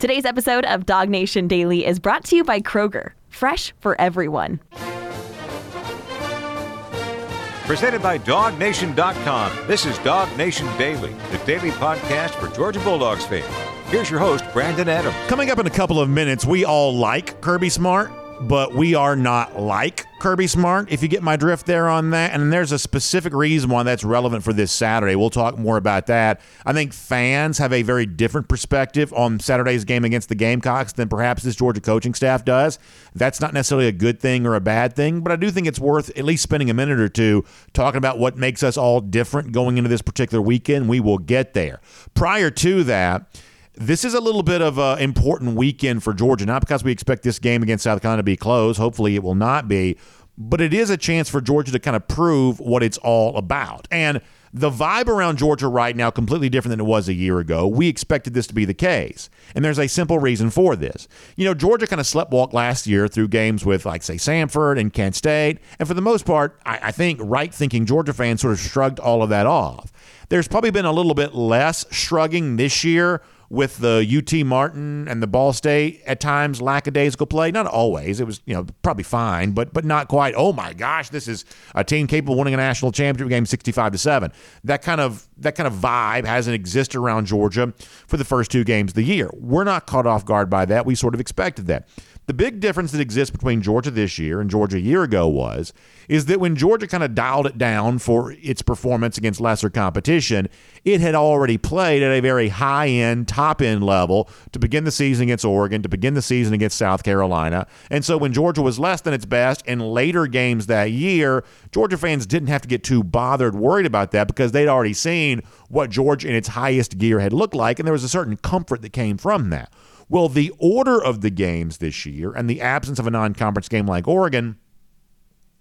Today's episode of DawgNation Daily is brought to you by Kroger, fresh for everyone. Presented by DawgNation.com. This is DawgNation Daily, the daily podcast for Georgia Bulldogs fans. Here's your host, Brandon Adams. Coming up in a couple of minutes, we all like Kirby Smart, but we are not like Kirby Smart, if you get my drift there on that. And there's a specific reason why that's relevant for this Saturday. We'll talk more about that. I think fans have a very different perspective on Saturday's game against the Gamecocks than perhaps this Georgia coaching staff does. That's not necessarily a good thing or a bad thing, but I do think it's worth at least spending a minute or two talking about what makes us all different going into this particular weekend. We will get there. Prior to that, this is a little bit of an important weekend for Georgia, not because we expect this game against South Carolina to be close. Hopefully, it will not be, but it is a chance for Georgia to kind of prove what it's all about. And the vibe around Georgia right now completely different than it was a year ago. We expected this to be the case. And there's a simple reason for this. You know, Georgia kind of sleptwalked last year through games with, like, say, Samford and Kent State. And for the most part, I, I think right thinking Georgia fans sort of shrugged all of that off. There's probably been a little bit less shrugging this year with the UT Martin and the Ball State at times lackadaisical play. Not always. It was, you know, probably fine, but but not quite. Oh my gosh, this is a team capable of winning a national championship game 65 to 7. That kind of that kind of vibe hasn't existed around Georgia for the first two games of the year. We're not caught off guard by that. We sort of expected that. The big difference that exists between Georgia this year and Georgia a year ago was is that when Georgia kind of dialed it down for its performance against lesser competition, it had already played at a very high end, top end level to begin the season against Oregon, to begin the season against South Carolina. And so when Georgia was less than its best in later games that year, Georgia fans didn't have to get too bothered, worried about that because they'd already seen what Georgia in its highest gear had looked like, and there was a certain comfort that came from that. Well, the order of the games this year and the absence of a non conference game like Oregon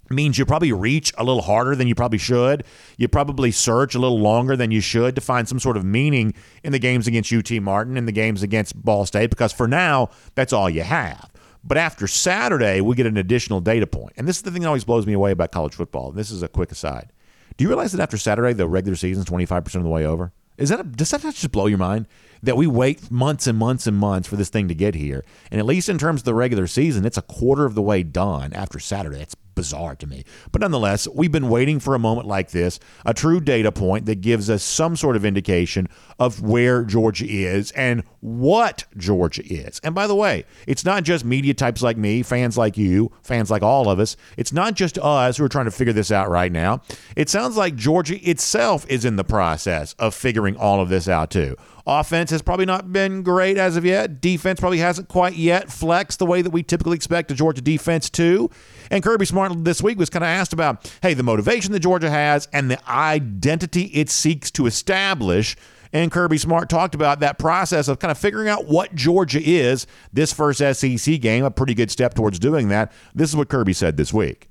means you probably reach a little harder than you probably should. You probably search a little longer than you should to find some sort of meaning in the games against UT Martin and the games against Ball State because for now, that's all you have. But after Saturday, we get an additional data point. And this is the thing that always blows me away about college football. This is a quick aside. Do you realize that after Saturday, the regular season is 25% of the way over? Is that a, does that not just blow your mind that we wait months and months and months for this thing to get here? And at least in terms of the regular season, it's a quarter of the way done after Saturday. Bizarre to me. But nonetheless, we've been waiting for a moment like this, a true data point that gives us some sort of indication of where Georgia is and what Georgia is. And by the way, it's not just media types like me, fans like you, fans like all of us. It's not just us who are trying to figure this out right now. It sounds like Georgia itself is in the process of figuring all of this out too. Offense has probably not been great as of yet. Defense probably hasn't quite yet flexed the way that we typically expect a Georgia defense to. And Kirby Smart this week was kind of asked about, hey, the motivation that Georgia has and the identity it seeks to establish. And Kirby Smart talked about that process of kind of figuring out what Georgia is. This first SEC game, a pretty good step towards doing that. This is what Kirby said this week.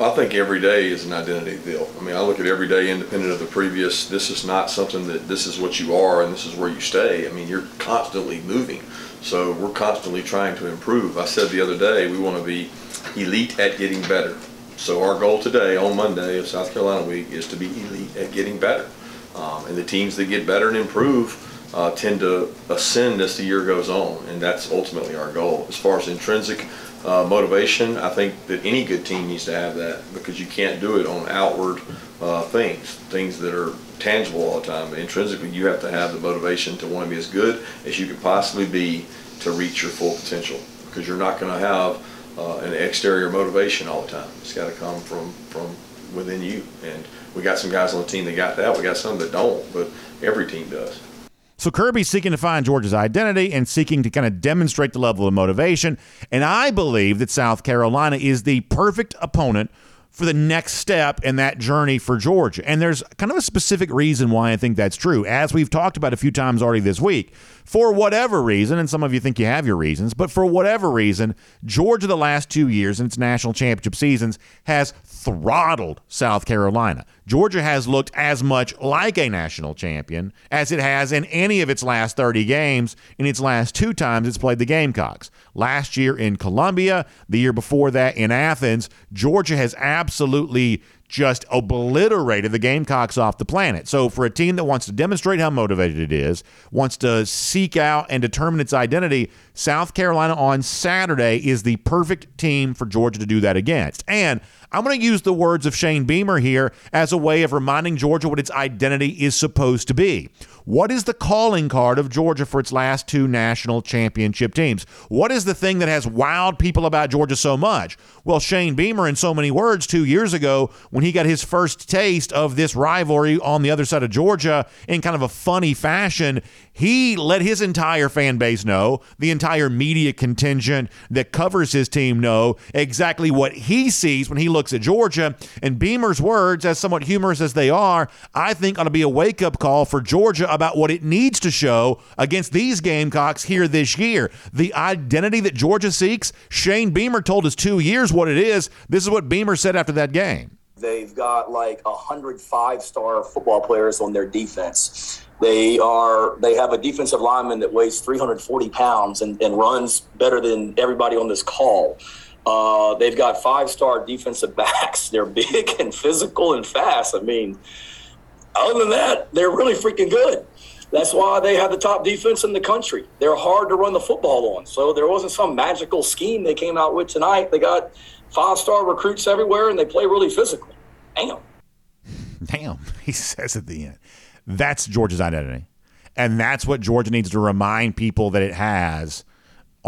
I think every day is an identity deal. I mean, I look at every day independent of the previous. This is not something that this is what you are and this is where you stay. I mean, you're constantly moving. So we're constantly trying to improve. I said the other day, we want to be elite at getting better. So our goal today on Monday of South Carolina week is to be elite at getting better. Um, and the teams that get better and improve uh, tend to ascend as the year goes on. And that's ultimately our goal. As far as intrinsic uh, motivation, I think that any good team needs to have that because you can't do it on outward uh, things, things that are tangible all the time. Intrinsically, you have to have the motivation to want to be as good as you could possibly be to reach your full potential because you're not going to have uh, an exterior motivation all the time. It's got to come from, from within you. And we got some guys on the team that got that. We got some that don't, but every team does. So Kirby's seeking to find Georgia's identity and seeking to kind of demonstrate the level of motivation. And I believe that South Carolina is the perfect opponent for the next step in that journey for Georgia. And there's kind of a specific reason why I think that's true. As we've talked about a few times already this week, for whatever reason, and some of you think you have your reasons, but for whatever reason, Georgia the last two years in its national championship seasons has throttled South Carolina. Georgia has looked as much like a national champion as it has in any of its last 30 games in its last two times it's played the Gamecocks. Last year in Columbia, the year before that in Athens, Georgia has absolutely just obliterated the Gamecocks off the planet. So, for a team that wants to demonstrate how motivated it is, wants to seek out and determine its identity, South Carolina on Saturday is the perfect team for Georgia to do that against. And I'm going to use the words of Shane Beamer here as a way of reminding Georgia what its identity is supposed to be. What is the calling card of Georgia for its last two national championship teams? What is the thing that has wowed people about Georgia so much? Well, Shane Beamer, in so many words, two years ago, when he got his first taste of this rivalry on the other side of Georgia in kind of a funny fashion, he let his entire fan base know, the entire media contingent that covers his team know exactly what he sees when he looks at Georgia. And Beamer's words, as somewhat humorous as they are, I think ought to be a wake up call for Georgia about what it needs to show against these Gamecocks here this year. The identity that Georgia seeks, Shane Beamer told us two years what it is. This is what Beamer said after that game. They've got like 105 star football players on their defense. They are they have a defensive lineman that weighs 340 pounds and, and runs better than everybody on this call. Uh, they've got five star defensive backs. They're big and physical and fast. I mean, other than that, they're really freaking good. That's why they have the top defense in the country. They're hard to run the football on. So there wasn't some magical scheme they came out with tonight. They got five star recruits everywhere and they play really physical. Damn. Damn, he says at the end. That's Georgia's identity. And that's what Georgia needs to remind people that it has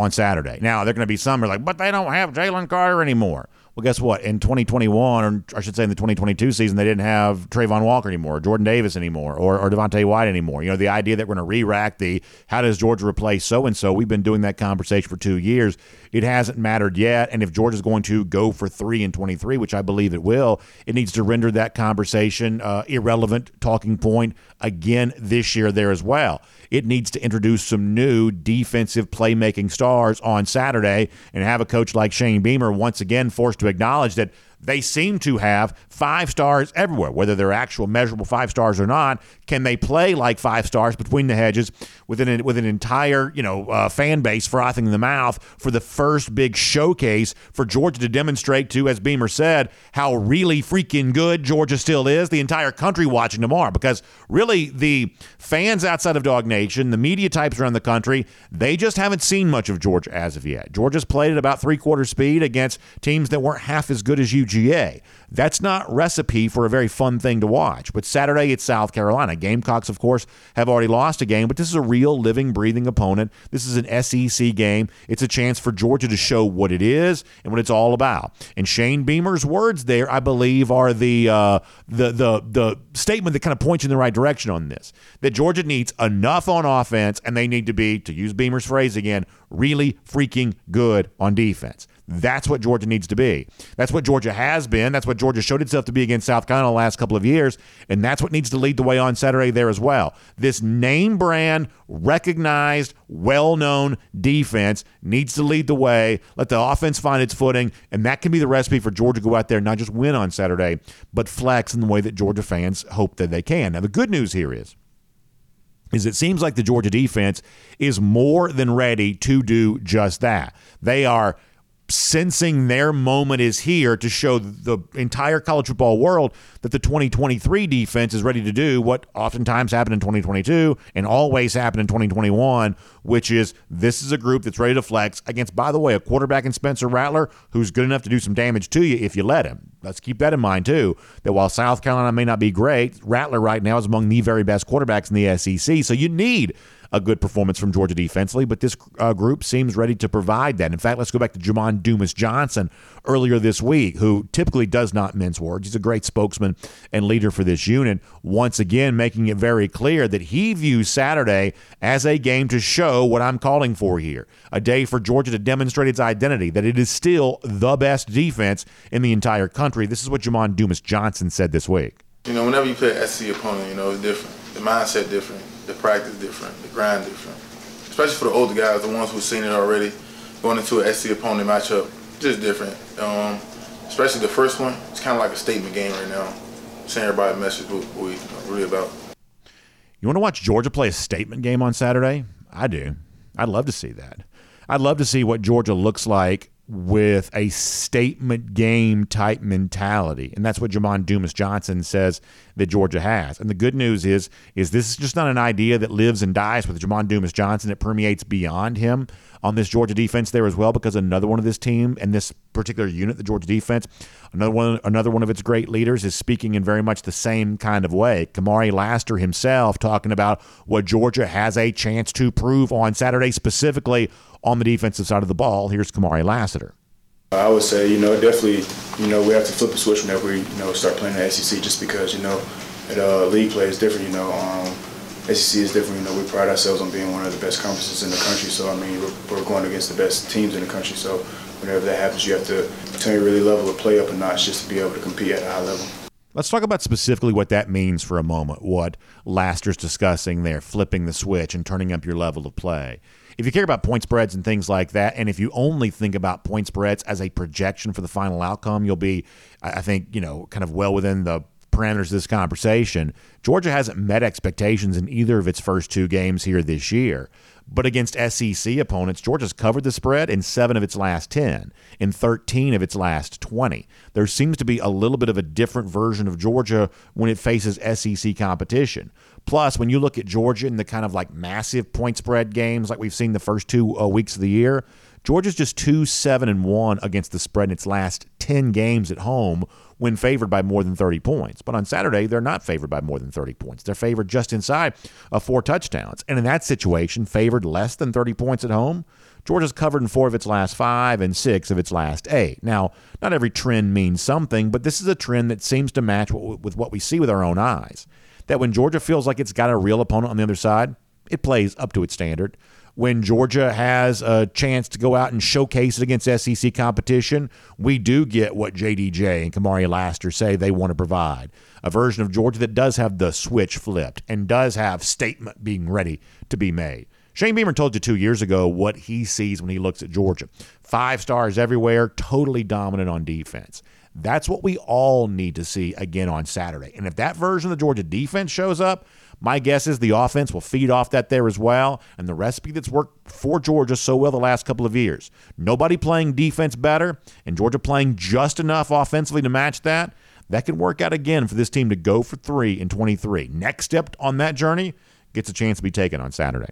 on Saturday. Now, they're going to be some are like, but they don't have Jalen Carter anymore. Well, guess what? In 2021, or I should say in the 2022 season, they didn't have Travon Walker anymore, or Jordan Davis anymore, or, or Devonte Wyatt anymore. You know, the idea that we're going to re rack the how does Georgia replace so and so, we've been doing that conversation for two years. It hasn't mattered yet. And if Georgia's going to go for three and 23, which I believe it will, it needs to render that conversation uh, irrelevant talking point again this year there as well. It needs to introduce some new defensive playmaking stars on Saturday and have a coach like Shane Beamer once again forced to acknowledge that they seem to have five stars everywhere, whether they're actual measurable five stars or not. Can they play like five stars between the hedges with an, with an entire you know uh, fan base frothing in the mouth for the first big showcase for Georgia to demonstrate to, as Beamer said, how really freaking good Georgia still is. The entire country watching tomorrow because really the fans outside of DawgNation, the media types around the country, they just haven't seen much of Georgia as of yet. Georgia's played at about three quarter speed against teams that weren't half as good as you UGA. That's not recipe for a very fun thing to watch. But Saturday, it's South Carolina. Gamecocks, of course, have already lost a game, but this is a real living, breathing opponent. This is an SEC game. It's a chance for Georgia to show what it is and what it's all about. And Shane Beamer's words there, I believe, are the uh, the the the statement that kind of points you in the right direction on this. That Georgia needs enough on offense, and they need to be, to use Beamer's phrase again, really freaking good on defense. That's what Georgia needs to be. That's what Georgia has been. That's what Georgia showed itself to be against South Carolina the last couple of years. And that's what needs to lead the way on Saturday there as well. This name brand, recognized, well known defense needs to lead the way. Let the offense find its footing. And that can be the recipe for Georgia to go out there and not just win on Saturday, but flex in the way that Georgia fans hope that they can. Now, the good news here is is it seems like the Georgia defense is more than ready to do just that. They are sensing their moment is here to show the entire college football world that the 2023 defense is ready to do what oftentimes happened in 2022 and always happened in 2021, which is this is a group that's ready to flex against, by the way, a quarterback in Spencer Rattler who's good enough to do some damage to you if you let him. Let's keep that in mind, too, that while South Carolina may not be great, Rattler right now is among the very best quarterbacks in the SEC. So you need a good performance from Georgia defensively, but this uh, group seems ready to provide that. In fact, let's go back to Jamon Dumas Johnson earlier this week, who typically does not mince words. He's a great spokesman and leader for this unit. Once again, making it very clear that he views Saturday as a game to show what I'm calling for here a day for Georgia to demonstrate its identity, that it is still the best defense in the entire country. This is what Jamon Dumas Johnson said this week. You know, whenever you play an SC opponent, you know, it's different. The mindset different the practice different, the grind different. Especially for the older guys, the ones who've seen it already, going into an SC opponent matchup, just different. Um, especially the first one, it's kind of like a statement game right now. Sending everybody a message what we really about. You want to watch Georgia play a statement game on Saturday? I do. I'd love to see that. I'd love to see what Georgia looks like with a statement game type mentality. And that's what Jamon Dumas Johnson says that Georgia has. And the good news is, is this is just not an idea that lives and dies with Jamon Dumas Johnson. It permeates beyond him on this Georgia defense there as well, because another one of this team and this particular unit, the Georgia defense, another one, another one of its great leaders is speaking in very much the same kind of way. Kamari Lassiter himself talking about what Georgia has a chance to prove on Saturday, specifically on the defensive side of the ball. Here's Kamari Lassiter. I would say, you know, definitely, you know, we have to flip the switch whenever we, you know, start playing the SEC just because, you know, at, uh, league play is different, you know. Um, SEC is different. You know, we pride ourselves on being one of the best conferences in the country. So I mean, we're, we're going against the best teams in the country. So whenever that happens, you have to turn your really level of play up a notch just to be able to compete at a high level. Let's talk about specifically what that means for a moment. What Lassiter's discussing there, flipping the switch and turning up your level of play. If you care about point spreads and things like that, and if you only think about point spreads as a projection for the final outcome, you'll be, I think, you know, kind of well within the parameters of this conversation. Georgia hasn't met expectations in either of its first two games here this year. But against SEC opponents, Georgia's covered the spread in seven of its last 10, in 13 of its last 20. There seems to be a little bit of a different version of Georgia when it faces SEC competition. Plus, when you look at Georgia in the kind of like massive point spread games like we've seen the first two uh, weeks of the year, Georgia's just 2 7 and 1 against the spread in its last 10 games at home when favored by more than 30 points. But on Saturday, they're not favored by more than 30 points. They're favored just inside of four touchdowns. And in that situation, favored less than 30 points at home, Georgia's covered in four of its last five and six of its last eight. Now, not every trend means something, but this is a trend that seems to match with what we see with our own eyes. That when Georgia feels like it's got a real opponent on the other side, it plays up to its standard when Georgia has a chance to go out and showcase it against SEC competition, we do get what JDJ and Kamari Lassiter say they want to provide. A version of Georgia that does have the switch flipped and does have statement being ready to be made. Shane Beamer told you two years ago what he sees when he looks at Georgia. Five stars everywhere, totally dominant on defense. That's what we all need to see again on Saturday. And if that version of the Georgia defense shows up, my guess is the offense will feed off that there as well, and the recipe that's worked for Georgia so well the last couple of years. Nobody playing defense better, and Georgia playing just enough offensively to match that. That can work out again for this team to go for three in 23. Next step on that journey gets a chance to be taken on Saturday.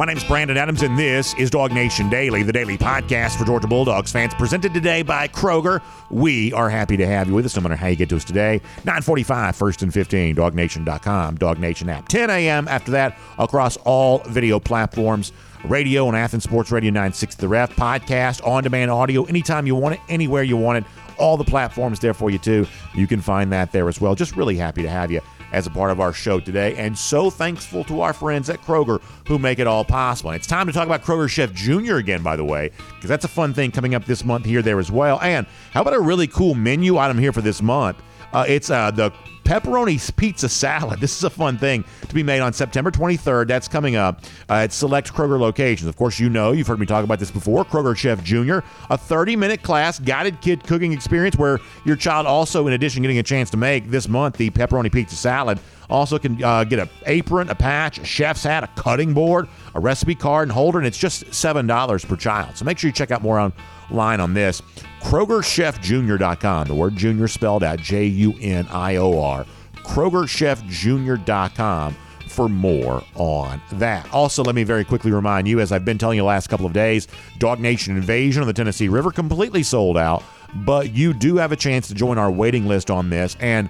My name is Brandon Adams, and this is DawgNation Daily, the daily podcast for Georgia Bulldogs fans, presented today by Kroger. We are happy to have you with us, no matter how you get to us today. 945, first and 15, dawgnation.com, Dog Nation app. 10 a.m. after that, across all video platforms, radio and Athens Sports Radio 96 The Ref, podcast, on-demand audio, anytime you want it, anywhere you want it. All the platforms there for you, too. You can find that there as well. Just really happy to have you as a part of our show today. And so thankful to our friends at Kroger who make it all possible. And it's time to talk about Kroger Chef Jr. again, by the way, because that's a fun thing coming up this month here, there as well. And how about a really cool menu item here for this month? Uh, it's uh, the pepperoni pizza salad. This is a fun thing to be made on September 23rd. That's coming up uh, at select Kroger locations. Of course, you know, you've heard me talk about this before. Kroger Chef Jr., a 30 minute class, guided kid cooking experience where your child also, in addition, getting a chance to make this month the pepperoni pizza salad. Also, can uh, get an apron, a patch, a chef's hat, a cutting board, a recipe card, and holder, and it's just $7 per child. So make sure you check out more online on this. KrogerChefJr.com. The word junior spelled out J U N I O R. KrogerChefJr.com for more on that. Also, let me very quickly remind you, as I've been telling you the last couple of days, DawgNation Invasion on the Tennessee River completely sold out, but you do have a chance to join our waiting list on this. And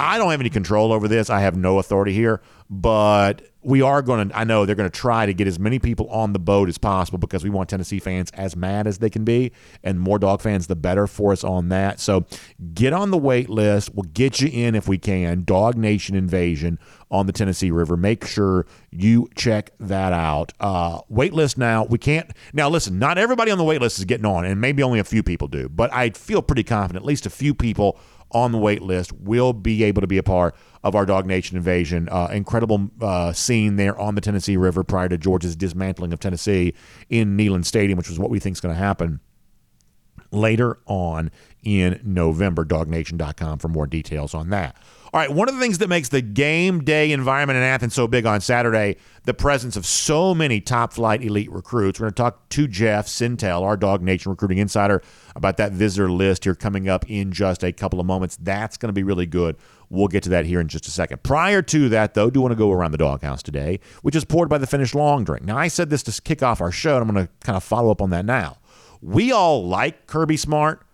I don't have any control over this. I have no authority here, but we are going to, I know they're going to try to get as many people on the boat as possible because we want Tennessee fans as mad as they can be, and more dog fans, the better for us on that. So get on the wait list. We'll get you in if we can. DawgNation Invasion on the Tennessee River. Make sure you check that out. Uh, wait list now. We can't, now listen, not everybody on the wait list is getting on, and maybe only a few people do, but I feel pretty confident at least a few people on the wait list will be able to be a part of our DawgNation invasion. Uh, incredible uh, scene there on the Tennessee River prior to Georgia's dismantling of Tennessee in Neyland Stadium, which is what we think is going to happen later on in November. DawgNation.com for more details on that. All right, one of the things that makes the game day environment in Athens so big on Saturday, the presence of so many top flight elite recruits. We're going to talk to Jeff Sentell, our DawgNation recruiting insider, about that visitor list here coming up in just a couple of moments. That's going to be really good. We'll get to that here in just a second. Prior to that, though, do want to go around the doghouse today, which is poured by the Finnish Long Drink. Now, I said this to kick off our show, and I'm going to kind of follow up on that now. We all like Kirby Smart,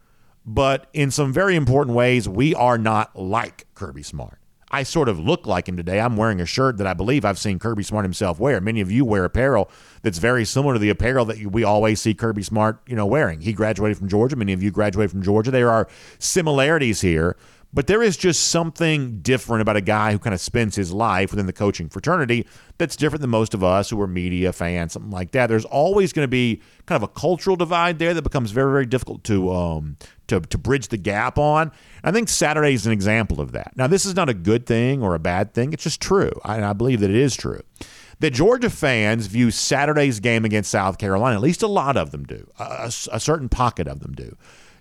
but in some very important ways, we are not like Kirby Smart. I sort of look like him today. I'm wearing a shirt that I believe I've seen Kirby Smart himself wear. Many of you wear apparel that's very similar to the apparel that we always see Kirby Smart, you know, wearing. He graduated from Georgia. Many of you graduated from Georgia. There are similarities here, but there is just something different about a guy who kind of spends his life within the coaching fraternity that's different than most of us who are media fans, something like that. There's always going to be kind of a cultural divide there that becomes very, very difficult to um, to, to bridge the gap on. I think Saturday is an example of that. Now, this is not a good thing or a bad thing. It's just true. I, I believe that it is true. That Georgia fans view Saturday's game against South Carolina, at least a lot of them do, a, a certain pocket of them do.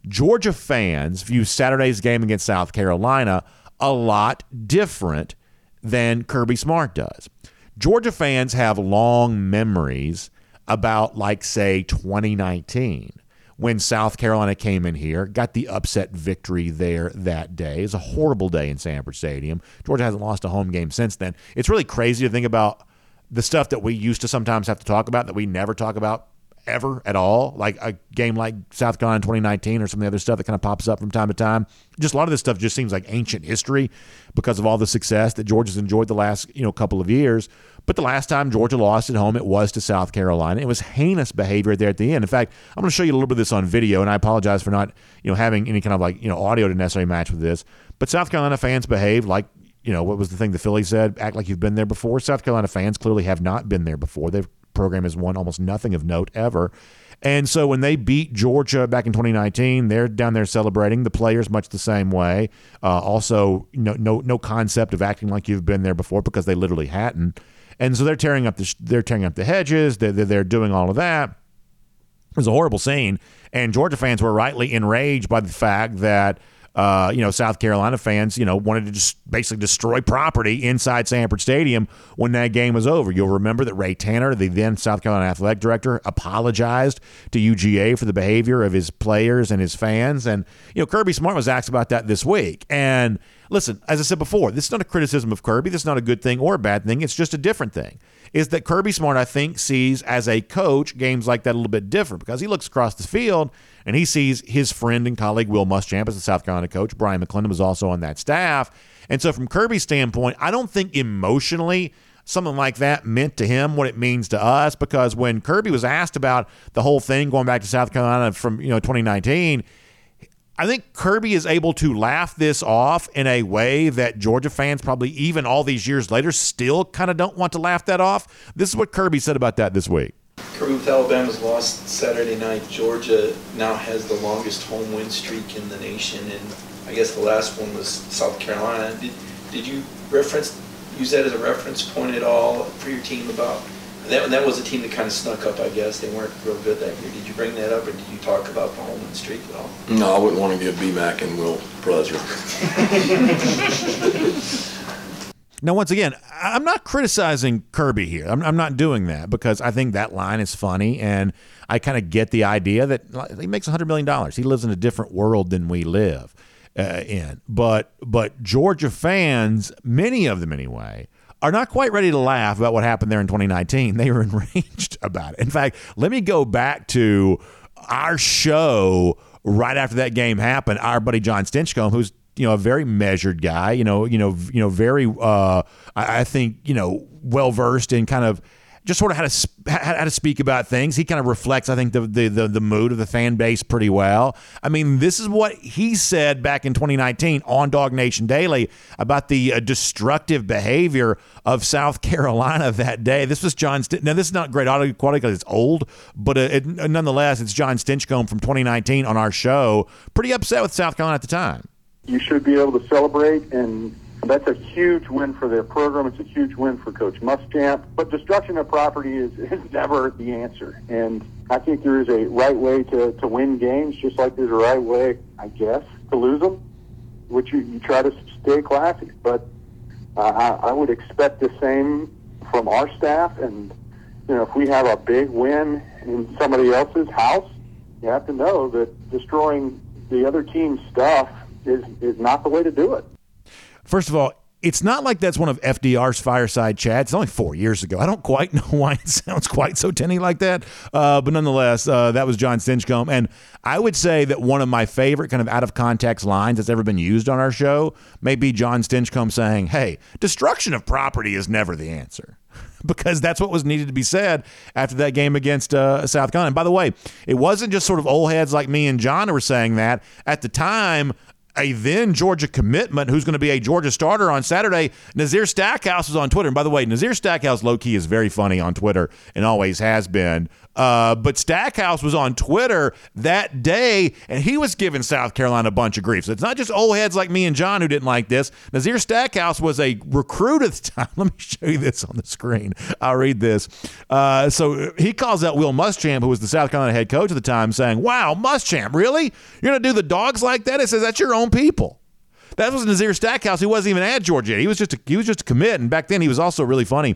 Georgia fans view Saturday's game against South Carolina a lot different than Kirby Smart does. Georgia fans have long memories about, like, say, 2019 when South Carolina came in here, got the upset victory there that day. It's a horrible day in Sanford Stadium. Georgia hasn't lost a home game since then. It's really crazy to think about the stuff that we used to sometimes have to talk about that we never talk about ever at all, like a game like South Carolina 2019 or some of the other stuff that kind of pops up from time to time. Just a lot of this stuff just seems like ancient history because of all the success that Georgia's enjoyed the last you know couple of years. But the last time Georgia lost at home, it was to South Carolina. It was heinous behavior there at the end. In fact, I'm going to show you a little bit of this on video, and I apologize for not you know having any kind of like you know audio to necessarily match with this. But South Carolina fans behaved like you know, what was the thing the Philly said? Act like you've been there before. South Carolina fans clearly have not been there before. Their program has won almost nothing of note ever. And so when they beat Georgia back in 2019, they're down there celebrating. The players much the same way. Uh, also, no, no no concept of acting like you've been there before because they literally hadn't. And so they're tearing up the they're tearing up the hedges. They're, they're doing all of that. It was a horrible scene, and Georgia fans were rightly enraged by the fact that uh, you know, South Carolina fans, you know, wanted to just basically destroy property inside Sanford Stadium when that game was over. You'll remember that Ray Tanner, the then South Carolina athletic director, apologized to UGA for the behavior of his players and his fans. And, you know, Kirby Smart was asked about that this week. And listen, as I said before, this is not a criticism of Kirby. This is not a good thing or a bad thing. It's just a different thing. Is that Kirby Smart, I think, sees as a coach games like that a little bit different because he looks across the field and he sees his friend and colleague Will Muschamp as the South Carolina coach. Brian McClendon was also on that staff. And so, from Kirby's standpoint, I don't think emotionally something like that meant to him what it means to us because when Kirby was asked about the whole thing going back to South Carolina from you know 2019 I think Kirby is able to laugh this off in a way that Georgia fans probably even all these years later still kind of don't want to laugh that off. This is what Kirby said about that this week. Kirby with Alabama's lost Saturday night. Georgia now has the longest home win streak in the nation, and I guess the last one was South Carolina. Did, did you reference use that as a reference point at all for your team about that, that was a team that kind of snuck up, I guess. They weren't real good that year. Did you bring that up, or did you talk about the home win streak at all? No, I wouldn't want to give BMAC and Will pleasure. Now, once again, I'm not criticizing Kirby here. I'm, I'm, not doing that because I think that line is funny, and I kind of get the idea that he makes $100 million. He lives in a different world than we live uh, in. But but Georgia fans, many of them anyway, are not quite ready to laugh about what happened there in 2019. They were enraged about it. In fact, let me go back to our show right after that game happened. Our buddy John Stinchcomb, who's you know a very measured guy, you know, you know, you know, very, uh, I, I think, you know, well versed in kind of just sort of how to how to speak about things. He kind of reflects, I think, the, the, the the mood of the fan base pretty well. I mean, this is what he said back in 2019 on DawgNation Daily about the uh, destructive behavior of South Carolina that day. This was John. St- now, this is not great audio quality because it's old, but uh, it, nonetheless, it's John Stinchcomb from 2019 on our show. Pretty upset with South Carolina at the time. You should be able to celebrate and that's a huge win for their program. It's a huge win for Coach Muschamp. But destruction of property is, is never the answer. And I think there is a right way to, to win games, just like there's a right way, I guess, to lose them. which you, you try to stay classy. But uh, I, I would expect the same from our staff. And you know, if we have a big win in somebody else's house, you have to know that destroying the other team's stuff is is not the way to do it. First of all, it's not like that's one of FDR's fireside chats. It's only four years ago. I don't quite know why it sounds quite so tinny like that. Uh, but nonetheless, uh, that was John Stinchcomb. And I would say that one of my favorite kind of out of context lines that's ever been used on our show may be John Stinchcomb saying, Hey, destruction of property is never the answer. because that's what was needed to be said after that game against uh, South Carolina. And by the way, it wasn't just sort of old heads like me and John who were saying that. At the time, a then Georgia commitment who's going to be a Georgia starter on Saturday. Nazir Stackhouse is on Twitter. And by the way, Nazir Stackhouse low key is very funny on Twitter and always has been. Uh, but Stackhouse was on Twitter that day, and he was giving South Carolina a bunch of grief. So it's not just old heads like me and John who didn't like this. Nazir Stackhouse was a recruit at the time. Let me show you this on the screen. I'll read this. Uh, so he calls out Will Muschamp, who was the South Carolina head coach at the time, saying, "Wow, Muschamp, really? You're going to do the dogs like that?" It says that's your own people. That was Nazir Stackhouse. He wasn't even at Georgia. Yet. He was just a, he was just a commit, and back then he was also really funny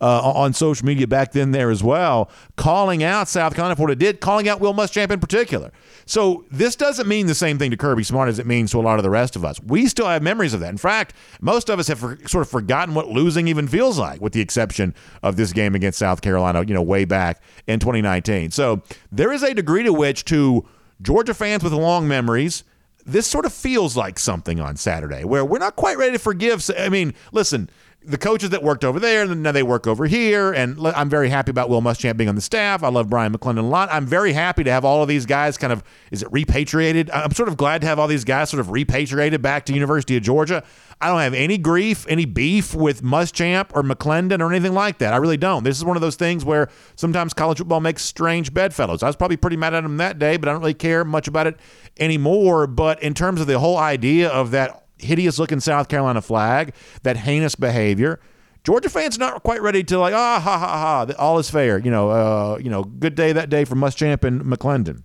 uh, on social media back then there as well, calling out South Carolina for what it did, calling out Will Muschamp in particular. So this doesn't mean the same thing to Kirby Smart as it means to a lot of the rest of us. We still have memories of that. In fact, most of us have for, sort of forgotten what losing even feels like, with the exception of this game against South Carolina, you know, way back in 2019. So there is a degree to which to Georgia fans with long memories this sort of feels like something on Saturday where we're not quite ready to forgive. I mean, listen, the coaches that worked over there, and now they work over here. And I'm very happy about Will Muschamp being on the staff. I love Brian McClendon a lot. I'm very happy to have all of these guys kind of, is it repatriated? I'm sort of glad to have all these guys sort of repatriated back to University of Georgia. I don't have any grief, any beef with Muschamp or McClendon or anything like that. I really don't. This is one of those things where sometimes college football makes strange bedfellows. I was probably pretty mad at him that day, but I don't really care much about it anymore. But in terms of the whole idea of that hideous looking South Carolina flag, that heinous behavior. Georgia fans not quite ready to like ah ha ha ha all is fair you know uh, you know good day that day for Muschamp and McClendon.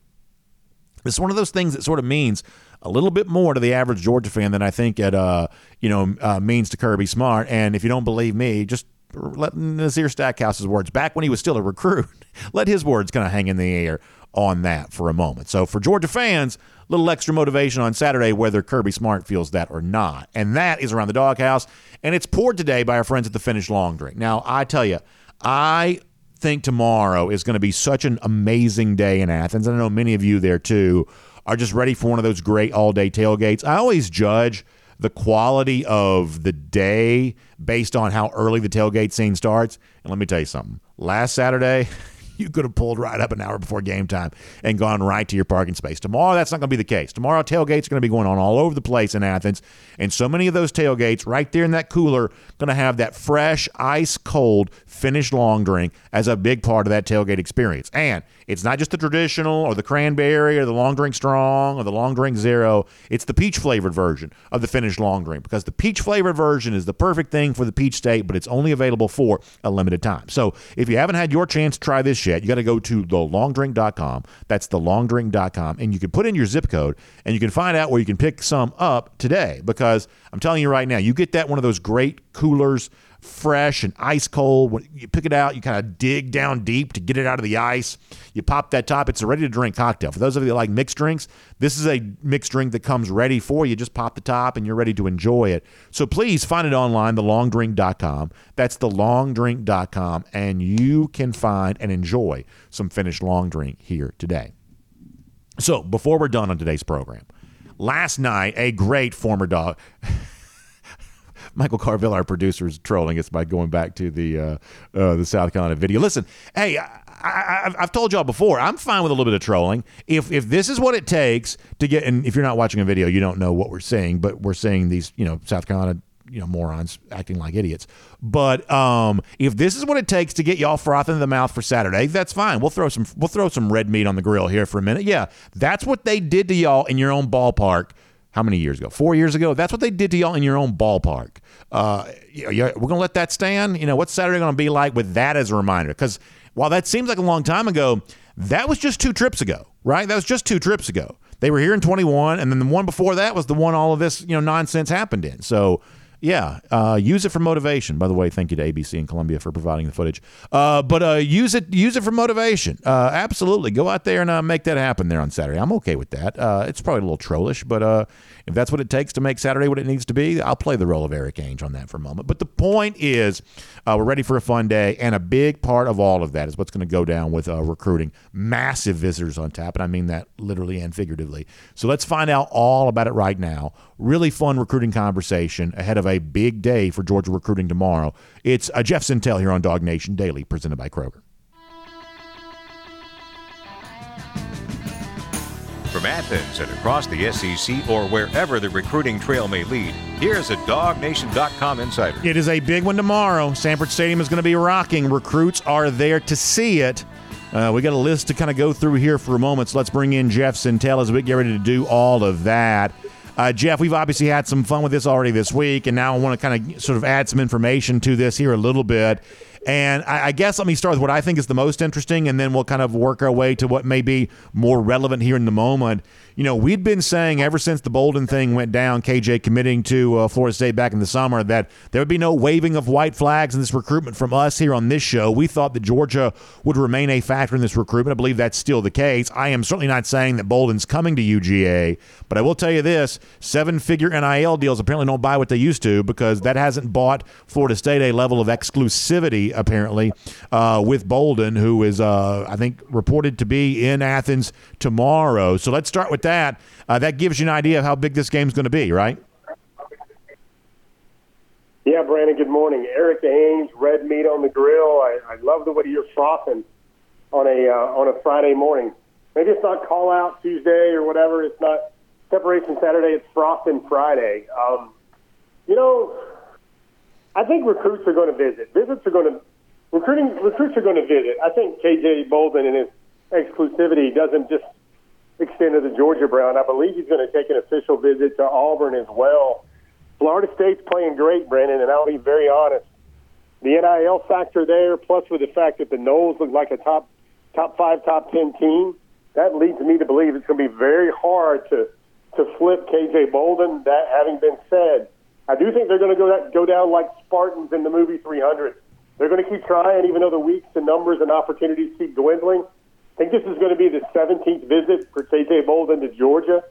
It's one of those things that sort of means a little bit more to the average Georgia fan than I think it uh, you know uh, means to Kirby Smart. And if you don't believe me, just let Nazir Stackhouse's words back when he was still a recruit. let his words kind of hang in the air on that for a moment. So for Georgia fans, a little extra motivation on Saturday, whether Kirby Smart feels that or not. And that is around the doghouse. And it's poured today by our friends at the Finnish Long Drink. Now, I tell you, I think tomorrow is going to be such an amazing day in Athens. And I know many of you there too are just ready for one of those great all day tailgates. I always judge the quality of the day based on how early the tailgate scene starts. And let me tell you something. Last Saturday, you could have pulled right up an hour before game time and gone right to your parking space. Tomorrow, that's not going to be the case. Tomorrow, tailgates are going to be going on all over the place in Athens. And so many of those tailgates right there in that cooler going to have that fresh, ice cold Finnish long drink as a big part of that tailgate experience. And it's not just the traditional or the cranberry or the long drink strong or the long drink zero. It's the peach flavored version of the Finnish long drink because the peach flavored version is the perfect thing for the peach state, but it's only available for a limited time. So if you haven't had your chance to try this yet, you got to go to thelongdrink.com. That's thelongdrink.com. And you can put in your zip code and you can find out where you can pick some up today because I'm telling you right now, you get that one of those great coolers fresh and ice cold. When you pick it out, you kind of dig down deep to get it out of the ice. You pop that top. It's a ready to drink cocktail. For those of you that like mixed drinks, this is a mixed drink that comes ready for you. Just pop the top and you're ready to enjoy it. So please find it online, thelongdrink.com. That's thelongdrink.com. And you can find and enjoy some Finnish long drink here today. So before we're done on today's program, last night, a great former dog. Michael Carville, our producer, is trolling us by going back to the uh, uh, the South Carolina video. Listen, hey. I, have told y'all before. I'm fine with a little bit of trolling. If if this is what it takes to get, and if you're not watching a video, you don't know what we're saying. But we're saying these, you know, South Carolina, you know, morons acting like idiots. But um, if this is what it takes to get y'all frothing the mouth for Saturday, that's fine. We'll throw some we'll throw some red meat on the grill here for a minute. Yeah, that's what they did to y'all in your own ballpark. How many years ago? Four years ago. That's what they did to y'all in your own ballpark uh, you we're going to let that stand. You know, what's Saturday going to be like with that as a reminder? Because while that seems like a long time ago, that was just two trips ago, right? That was just two trips ago. They were here in 21, and then the one before that was the one all of this you know nonsense happened in. So yeah, uh, use it for motivation. By the way, thank you to ABC and Columbia for providing the footage. Uh, but uh, use it use it for motivation. Uh, absolutely, go out there and uh, make that happen there on Saturday. I'm okay with that. Uh, it's probably a little trollish, but if that's what it takes to make Saturday what it needs to be, I'll play the role of Erik Ainge on that for a moment. But the point is, we're ready for a fun day, and a big part of all of that is what's going to go down with recruiting. Massive visitors on tap, and I mean that literally and figuratively. So let's find out all about it right now. Really fun recruiting conversation ahead of a big day for Georgia recruiting tomorrow. It's uh, Jeff Sentell here on DawgNation Daily, presented by Kroger. From Athens and across the SEC or wherever the recruiting trail may lead, here's a DawgNation.com insider. It is a big one tomorrow. Sanford Stadium is going to be rocking. Recruits are there to see it. Uh, we got a list to kind of go through here for a moment, so let's bring in Jeff Sentell as we get ready to do all of that. Uh, Jeff, we've obviously had some fun with this already this week, and now I want to kind of sort of add some information to this here a little bit. And I, I, guess let me start with what I think is the most interesting, and then we'll kind of work our way to what may be more relevant here in the moment. You know, we'd been saying ever since the Bolden thing went down, KJ committing to uh, Florida State back in the summer, that there would be no waving of white flags in this recruitment from us here on this show. We thought that Georgia would remain a factor in this recruitment. I believe that's still the case. I am certainly not saying that Bolden's coming to UGA, but I will tell you this seven figure NIL deals apparently don't buy what they used to because that hasn't bought Florida State a level of exclusivity apparently, uh, with Bolden, who is, uh, I think, reported to be in Athens tomorrow. So let's start with that. Uh, that gives you an idea of how big this game's going to be, right? Yeah, Brandon, good morning. Erik Ainge, red meat on the grill. I, I love the way you're frothing on a uh, on a Friday morning. Maybe it's not call out Tuesday or whatever. It's not separation Saturday. It's frothing Friday. Um, you know, I think recruits are going to visit. Visits are going to recruiting recruits are going to visit. I think KJ Bolden and his exclusivity doesn't just extend to the Georgia Brown. I believe he's going to take an official visit to Auburn as well. Florida State's playing great, Brandon, and I'll be very honest. The NIL factor there, plus with the fact that the Noles look like a top top five, top ten team, that leads me to believe it's going to be very hard to to flip KJ Bolden. That having been said, I do think they're going to go that, go down like Spartans in the movie 300 they're going to keep trying, even though the weeks and numbers and opportunities keep dwindling. I think this is going to be the 17th visit for KJ Bolden to Georgia.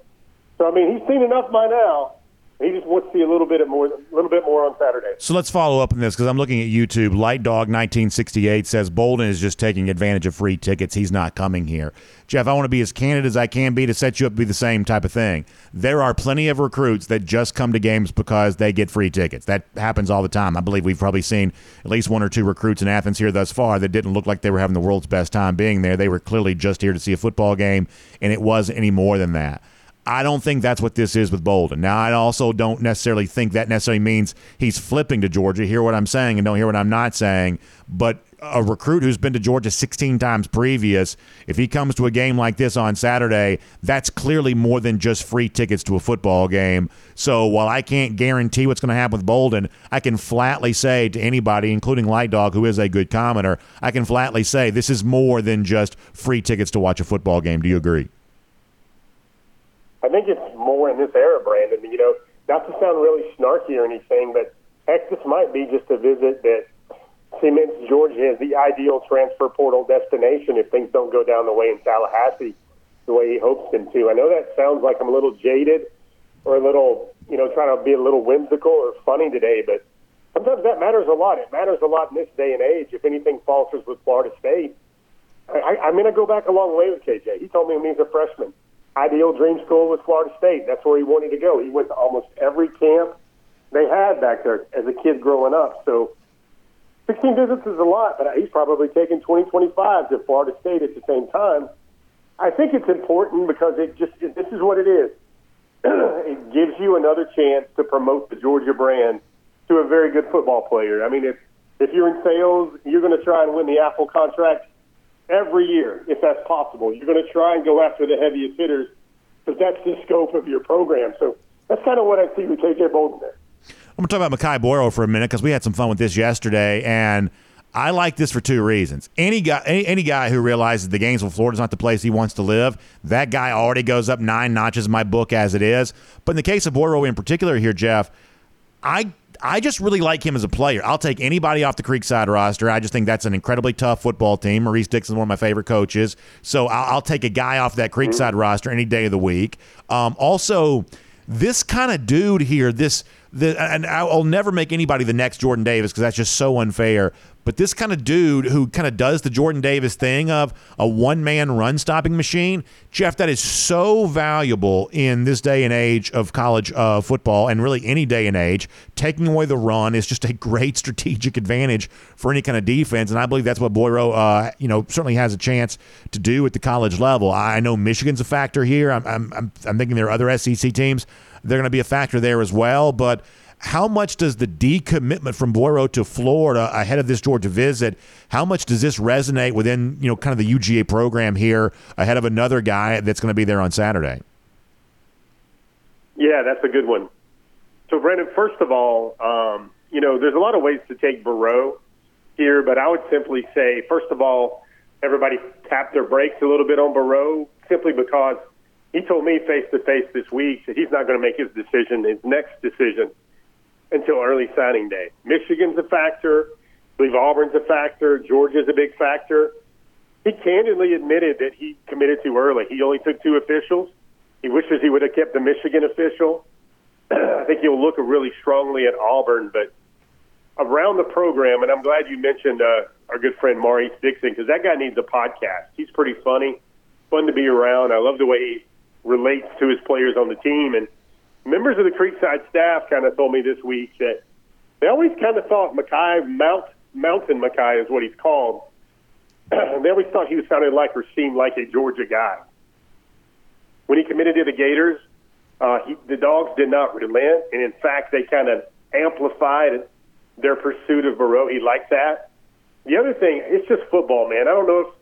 So I mean, he's seen enough by now. He just wants to see a little bit more, a little bit more on Saturday. So let's follow up on this because I'm looking at YouTube. Light Dog 1968 says Bolden is just taking advantage of free tickets. He's not coming here. Jeff, I want to be as candid as I can be to set you up to be the same type of thing. There are plenty of recruits that just come to games because they get free tickets. That happens all the time. I believe we've probably seen at least one or two recruits in Athens here thus far that didn't look like they were having the world's best time being there. They were clearly just here to see a football game, and it wasn't any more than that. I don't think that's what this is with Bolden. Now, I also don't necessarily think that necessarily means he's flipping to Georgia. Hear what I'm saying and don't hear what I'm not saying. But a recruit who's been to Georgia 16 times previous, if he comes to a game like this on Saturday, that's clearly more than just free tickets to a football game. So while I can't guarantee what's going to happen with Bolden, I can flatly say to anybody, including Light Dog, who is a good commenter, I can flatly say this is more than just free tickets to watch a football game. Do you agree? I think it's more in this era, Brandon. You know, not to sound really snarky or anything, but heck, this might be just a visit that cements Georgia as the ideal transfer portal destination if things don't go down the way in Tallahassee the way he hopes them to. I know that sounds like I'm a little jaded or a little, you know, trying to be a little whimsical or funny today, but sometimes that matters a lot. It matters a lot in this day and age. If anything falters with Florida State, I, I mean, I go back a long way with KJ. He told me when he was a freshman ideal dream school was Florida State. That's where he wanted to go. He went to almost every camp they had back there as a kid growing up. So 16 visits is a lot, but he's probably taken 20, 25 to Florida State at the same time. I think it's important because it just this is what it is. it gives you another chance to promote the Georgia brand to a very good football player. I mean, if if you're in sales, you're going to try and win the Apple contract every year if that's possible. You're going to try and go after the heaviest hitters because that's the scope of your program. So that's kind of what I see with KJ Bolden there. I'm going to talk about Makai Boyle for a minute because we had some fun with this yesterday, and I like this for two reasons. Any guy, any, any guy who realizes the Gainesville, Florida's not the place he wants to live, that guy already goes up nine notches in my book as it is. But in the case of Boyro in particular here, Jeff, I I just really like him as a player. I'll take anybody off the Creekside roster. I just think that's an incredibly tough football team. Maurice Dixon's one of my favorite coaches, so I'll, I'll take a guy off that Creekside mm-hmm. roster any day of the week. Um, also, this kind of dude here, this the, and I'll never make anybody the next Jordan Davis because that's just so unfair. But this kind of dude who kind of does the Jordan Davis thing of a one man run stopping machine, Jeff, that is so valuable in this day and age of college uh, football and really any day and age. Taking away the run is just a great strategic advantage for any kind of defense. And I believe that's what Boyro, uh, you know, certainly has a chance to do at the college level. I know Michigan's a factor here. I'm, I'm, I'm thinking there are other SEC teams. They're going to be a factor there as well. But how much does the decommitment from Boyro to Florida ahead of this Georgia visit, how much does this resonate within, you know, kind of the UGA program here ahead of another guy that's going to be there on Saturday? Yeah, that's a good one. So, Brandon, first of all, um, you know, there's a lot of ways to take Burrow here, but I would simply say, first of all, everybody tap their brakes a little bit on Burrow simply because he told me face to face this week that he's not going to make his decision, his next decision, until early signing day. Michigan's a factor. I believe Auburn's a factor. Georgia's a big factor. He candidly admitted that he committed too early. He only took two officials. He wishes he would have kept the Michigan official. I think he'll look really strongly at Auburn, but around the program, and I'm glad you mentioned uh, our good friend Maurice Dixon because that guy needs a podcast. He's pretty funny, fun to be around. I love the way he relates to his players on the team, and members of the Creekside staff kind of told me this week that they always kind of thought Makai Mount Mountain Makai is what he's called. they always thought he sounded like or seemed like a Georgia guy. When he committed to the Gators, uh, he, the dogs did not relent, and in fact, they kind of amplified their pursuit of Burrow. He liked that. The other thing, it's just football, man. I don't know if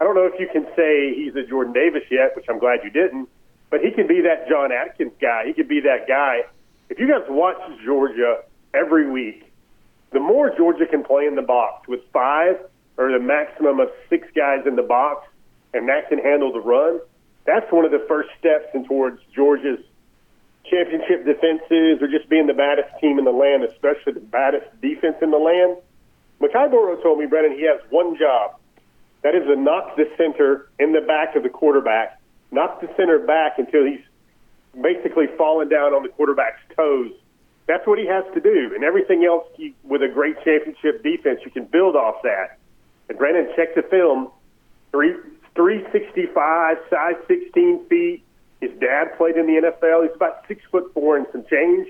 I don't know if you can say he's a Jordan Davis yet, which I'm glad you didn't. But he can be that John Atkins guy. He could be that guy. If you guys watch Georgia every week, the more Georgia can play in the box with five or the maximum of six guys in the box, and that can handle the run, that's one of the first steps in towards Georgia's championship defenses or just being the baddest team in the land, especially the baddest defense in the land. Makai Boyro told me, Brennan, he has one job. That is to knock the center in the back of the quarterback not the center back until he's basically fallen down on the quarterback's toes. That's what he has to do. And everything else, with a great championship defense, you can build off that. And Brandon, check the film. Three, 365, size 16 feet. His dad played in the NFL. He's about six foot four and some change.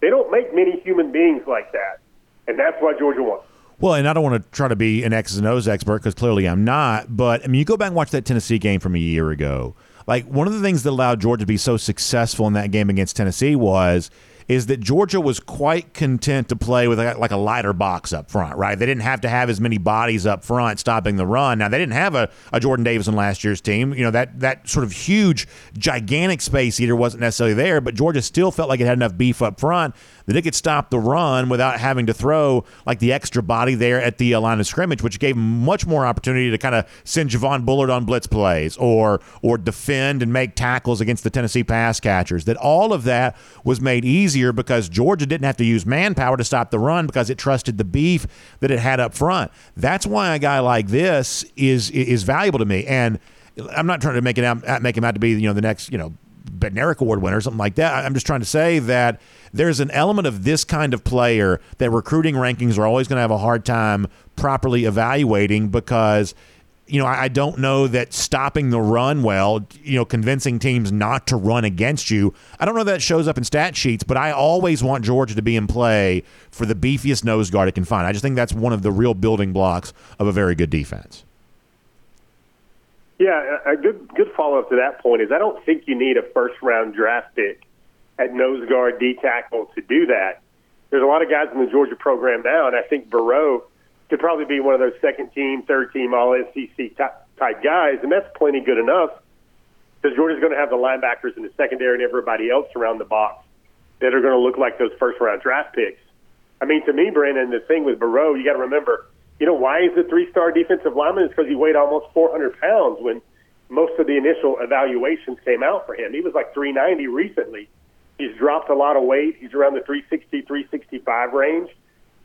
They don't make many human beings like that. And that's why Georgia won. Well, and I don't want to try to be an X's and O's expert because clearly I'm not. But I mean, you go back and watch that Tennessee game from a year ago. Like one of the things that allowed Georgia to be so successful in that game against Tennessee was is that Georgia was quite content to play with like a lighter box up front, right? They didn't have to have as many bodies up front stopping the run. Now they didn't have a, a Jordan Davis in last year's team. You know that that sort of huge, gigantic space eater wasn't necessarily there, but Georgia still felt like it had enough beef up front that it could stop the run without having to throw like the extra body there at the uh, line of scrimmage, which gave him much more opportunity to kind of send Javon Bullard on blitz plays or or defend and make tackles against the Tennessee pass catchers. That all of that was made easier because Georgia didn't have to use manpower to stop the run because it trusted the beef that it had up front. That's why a guy like this is is valuable to me and. I'm not trying to make it out, make him out to be you know the next you know Bednarik Award winner or something like that. I'm just trying to say that there's an element of this kind of player that recruiting rankings are always going to have a hard time properly evaluating because you know, I don't know that stopping the run well, you know, convincing teams not to run against you. I don't know that shows up in stat sheets, but I always want Georgia to be in play for the beefiest nose guard it can find. I just think that's one of the real building blocks of a very good defense. Yeah, a good good follow up to that point is I don't think you need a first round draft pick at nose guard D tackle to do that. There's a lot of guys in the Georgia program now, and I think Burrow could probably be one of those second team, third team, all SEC type guys, and that's plenty good enough because Georgia's going to have the linebackers in the secondary and everybody else around the box that are going to look like those first round draft picks. I mean, to me, Brandon, the thing with Burrow, you got to remember you know, why he's a three-star defensive lineman is because he weighed almost 400 pounds when most of the initial evaluations came out for him. He was like 390 recently. He's dropped a lot of weight. He's around the 360, 365 range.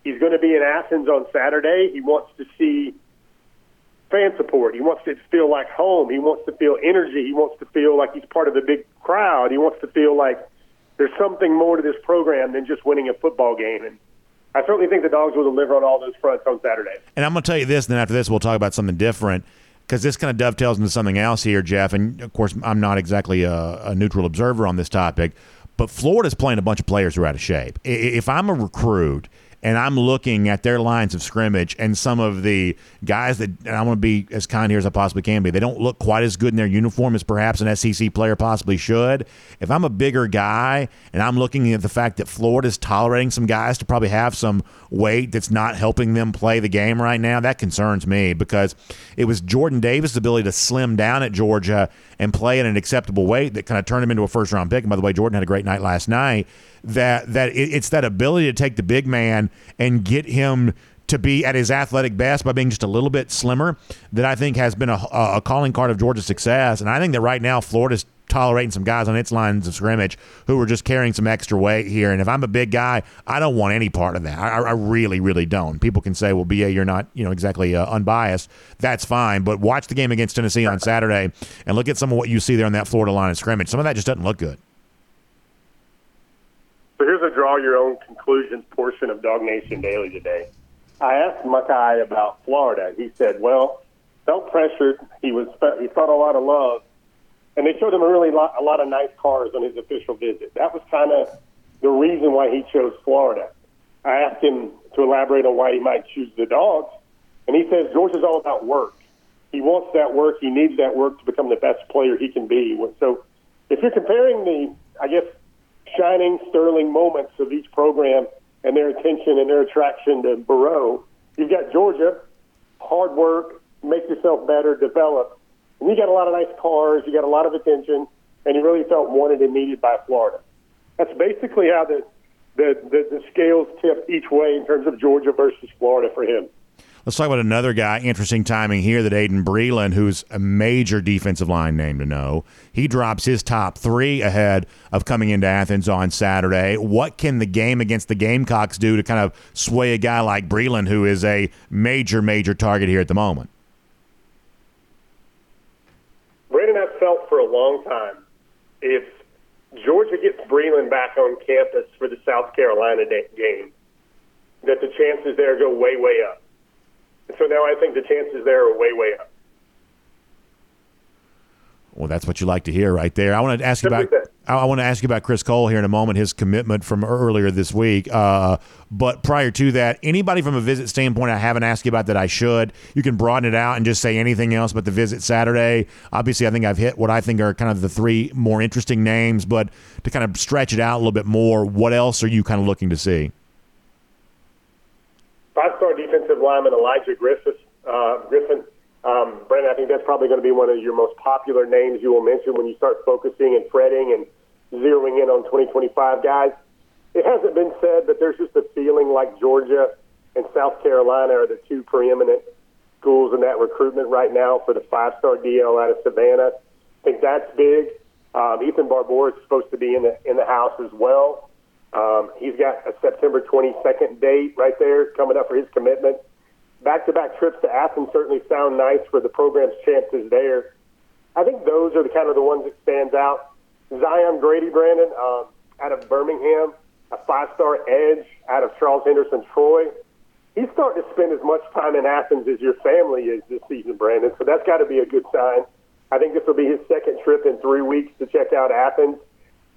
He's going to be in Athens on Saturday. He wants to see fan support. He wants to feel like home. He wants to feel energy. He wants to feel like he's part of the big crowd. He wants to feel like there's something more to this program than just winning a football game. And I certainly think the Dogs will deliver on all those fronts on Saturday. And I'm going to tell you this, and then after this, we'll talk about something different because this kind of dovetails into something else here, Jeff. And of course, I'm not exactly a, a neutral observer on this topic, but Florida's playing a bunch of players who are out of shape. If I'm a recruit and I'm looking at their lines of scrimmage and some of the guys that and I want to be as kind here as I possibly can be. They don't look quite as good in their uniform as perhaps an SEC player possibly should. If I'm a bigger guy and I'm looking at the fact that Florida's tolerating some guys to probably have some weight that's not helping them play the game right now, that concerns me because it was Jordan Davis' ability to slim down at Georgia and play at an acceptable weight that kind of turned him into a first round pick. And by the way, Jordan had a great night last night that that it, it's that ability to take the big man and get him to be at his athletic best by being just a little bit slimmer that I think has been a, a calling card of Georgia's success. And I think that right now Florida's tolerating some guys on its lines of scrimmage who are just carrying some extra weight here. And if I'm a big guy, I don't want any part of that. I, I really, really don't. People can say, "Well, BA, you're not, you know, exactly uh, unbiased." That's fine. But watch the game against Tennessee on Saturday and look at some of what you see there on that Florida line of scrimmage. Some of that just doesn't look good. So here's a draw your own conclusions portion of DawgNation Daily today. I asked Mackay about Florida. He said, well, felt pressured. He was he felt a lot of love, and they showed him a really lot, a lot of nice cars on his official visit. That was kind of the reason why he chose Florida. I asked him to elaborate on why he might choose the Dogs, and he says Georgia's all about work. He wants that work. He needs that work to become the best player he can be. So, if you're comparing the, I guess shining, sterling moments of each program and their attention and their attraction to Burrow. You've got Georgia, hard work, make yourself better, develop. And you got a lot of nice cars, you got a lot of attention, and you really felt wanted and needed by Florida. That's basically how the, the, the, the scales tipped each way in terms of Georgia versus Florida for him. Let's talk about another guy. Interesting timing here that Aiden Breland, who's a major defensive line name to know, he drops his top three ahead of coming into Athens on Saturday. What can the game against the Gamecocks do to kind of sway a guy like Breland, who is a major, major target here at the moment? Brandon, I've felt for a long time if Georgia gets Breland back on campus for the South Carolina game, that the chances there go way, way up. So now I think the chances there are way, way up. Well, that's what you like to hear right there. I want to ask you about. I want to ask you about Chris Cole here in a moment. His commitment from earlier this week. Uh, but prior to that, anybody from a visit standpoint, I haven't asked you about that. I should. You can broaden it out and just say anything else but the visit Saturday. Obviously, I think I've hit what I think are kind of the three more interesting names. But to kind of stretch it out a little bit more, what else are you kind of looking to see? Five-star defensive lineman Elijah Griffith, uh, Griffin. Um, Brandon, I think that's probably going to be one of your most popular names you will mention when you start focusing and fretting and zeroing in on 2025 guys. It hasn't been said, but there's just a feeling like Georgia and South Carolina are the two preeminent schools in that recruitment right now for the five-star DL out of Savannah. I think that's big. Um, Ethan Barbour is supposed to be in the in the house as well. Um, he's got a September 22nd date right there coming up for his commitment. Back-to-back trips to Athens certainly sound nice for the program's chances there. I think those are the kind of the ones that stands out. Zion Grady, Brandon, um, out of Birmingham, a five-star edge out of Charles Henderson Troy. He's starting to spend as much time in Athens as your family is this season, Brandon. So that's got to be a good sign. I think this will be his second trip in three weeks to check out Athens.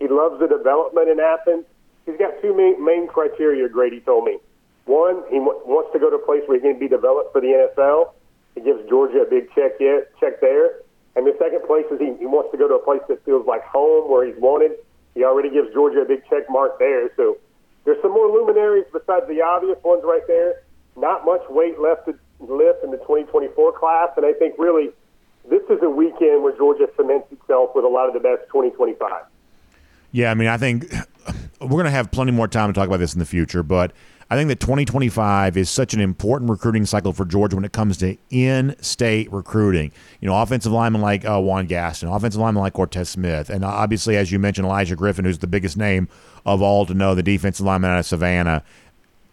He loves the development in Athens he's got two main, main criteria. Grady told me. One, he w- wants to go to a place where he can be developed for the NFL. He gives Georgia a big check yet check there. And the second place is he, he wants to go to a place that feels like home, where he's wanted. He already gives Georgia a big check mark there. So there's some more luminaries besides the obvious ones right there. Not much weight left to lift in the 2024 class, and I think really this is a weekend where Georgia cements itself with a lot of the best 2025. Yeah, I mean, I think we're going to have plenty more time to talk about this in the future, but I think that 2025 is such an important recruiting cycle for Georgia when it comes to in-state recruiting. You know, offensive linemen like uh, Juan Gaston, offensive linemen like Cortez Smith, and obviously, as you mentioned, Elijah Griffin, who's the biggest name of all to know, the defensive lineman out of Savannah.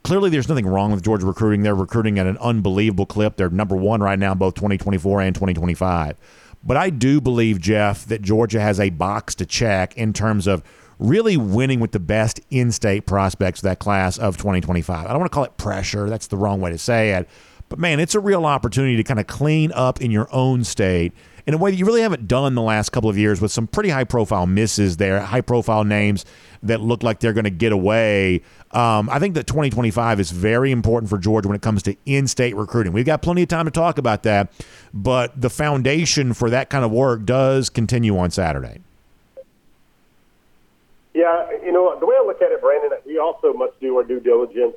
Clearly, there's nothing wrong with Georgia recruiting. They're recruiting at an unbelievable clip. They're number one right now, both 2024 and 2025. But I do believe, Jeff, that Georgia has a box to check in terms of really winning with the best in state prospects that class of 2025. I don't want to call it pressure, that's the wrong way to say it. But man, it's a real opportunity to kind of clean up in your own state in a way that you really haven't done the last couple of years with some pretty high profile misses there, high profile names that look like they're going to get away. Um, I think that 2025 is very important for Georgia when it comes to in state recruiting. We've got plenty of time to talk about that, but the foundation for that kind of work does continue on Saturday. Yeah, you know, the way I look at it, Brandon, we also must do our due diligence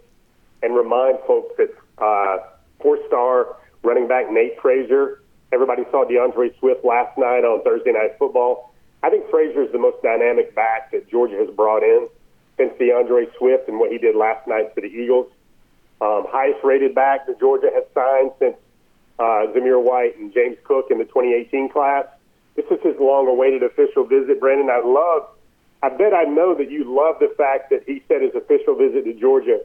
and remind folks that uh, four-star running back Nate Frazier, everybody saw D'Andre Swift last night on Thursday Night Football. I think Frazier is the most dynamic back that Georgia has brought in since D'Andre Swift and what he did last night for the Eagles. Um, highest rated back that Georgia has signed since uh, Zamir White and James Cook in the 2018 class. This is his long awaited official visit, Brandon. I love I bet I know that you love the fact that he said his official visit to Georgia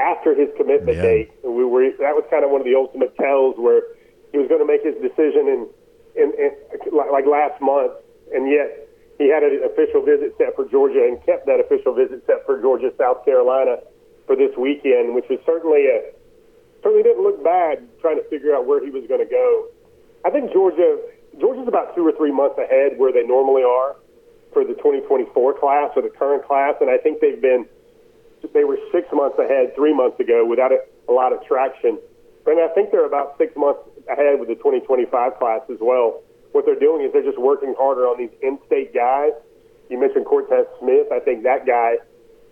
after his commitment yeah. date. And we were that was kind of one of the ultimate tells where he was going to make his decision in, in, in like last month, and yet he had an official visit set for Georgia and kept that official visit set for Georgia, South Carolina for this weekend, which was certainly a certainly didn't look bad trying to figure out where he was going to go. I think Georgia Georgia's about two or three months ahead where they normally are for the 2024 class or the current class, and I think they've been they were six months ahead three months ago without a, a lot of traction. And I think they're about six months ahead with the 2025 class as well. What they're doing is they're just working harder on these in-state guys. You mentioned Cortez Smith. I think that guy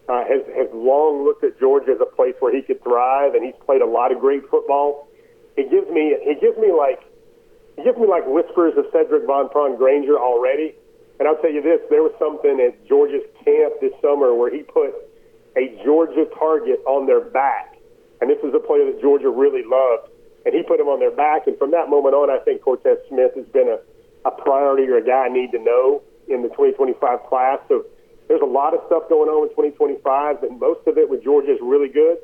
uh, has has long looked at Georgia as a place where he could thrive, and he's played a lot of great football. He gives me he gives me like he gives me like whispers of Sedrick Van Pran-Granger already. And I'll tell you this, there was something at Georgia's camp this summer where he put a Georgia target on their back. And this is a player that Georgia really loved. And he put him on their back. And from that moment on, I think Cortez Smith has been a, a priority or a guy I need to know in the 2025 class. So there's a lot of stuff going on with 2025, and most of it with Georgia is really good,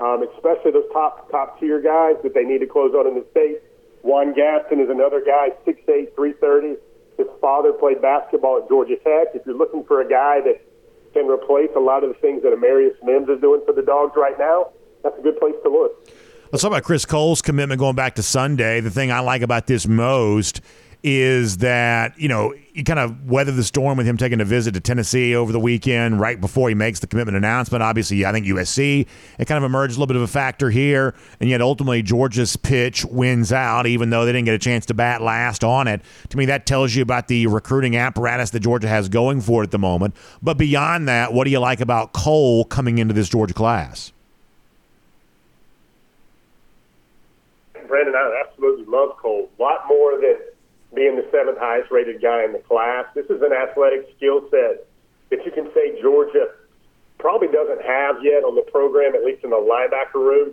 um, especially those top top tier guys that they need to close out in the state. Juan Gaston is another guy, 6'8", 330 his father played basketball at Georgia Tech. If you're looking for a guy that can replace a lot of the things that Amarius Mims is doing for the Dogs right now, that's a good place to look. Let's talk about Chris Cole's commitment going back to Sunday. The thing I like about this most is that you know you kind of weather the storm with him taking a visit to Tennessee over the weekend, right before he makes the commitment announcement. Obviously, I think USC it kind of emerged a little bit of a factor here, and yet ultimately Georgia's pitch wins out, even though they didn't get a chance to bat last on it. To me, that tells you about the recruiting apparatus that Georgia has going for it at the moment. But beyond that, what do you like about Cole coming into this Georgia class? Brandon, I absolutely love Cole. A lot more than being the seventh highest rated guy in the class. This is an athletic skill set that you can say Georgia probably doesn't have yet on the program, at least in the linebacker room.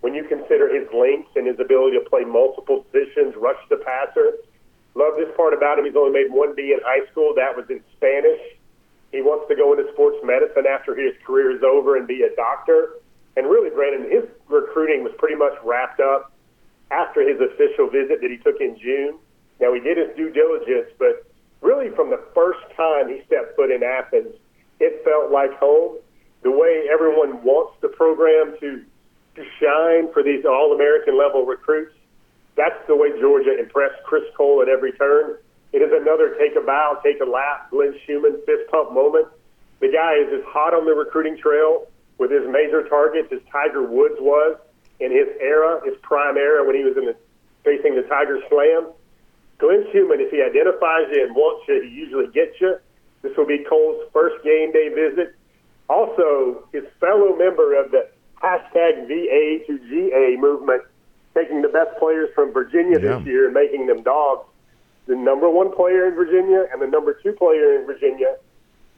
When you consider his length and his ability to play multiple positions, rush the passer. Love this part about him. He's only made one B in high school. That was in Spanish. He wants to go into sports medicine after his career is over and be a doctor. And really, Brandon, his recruiting was pretty much wrapped up after his official visit that he took in June. Now, he did his due diligence, but really from the first time he stepped foot in Athens, it felt like home. The way everyone wants the program to, to shine for these All American level recruits, that's the way Georgia impressed Chris Cole at every turn. It is another take a bow, take a lap, Glenn Schumann fist pump moment. The guy is as hot on the recruiting trail with his major targets as Tiger Woods was in his era, his prime era when he was in the, facing the Tiger Slam. Glenn Schumann, if he identifies you and wants you, he usually gets you. This will be Cole's first game day visit. Also, his fellow member of the hashtag VA to GA movement, taking the best players from Virginia yeah. this year and making them dogs. The number one player in Virginia and the number two player in Virginia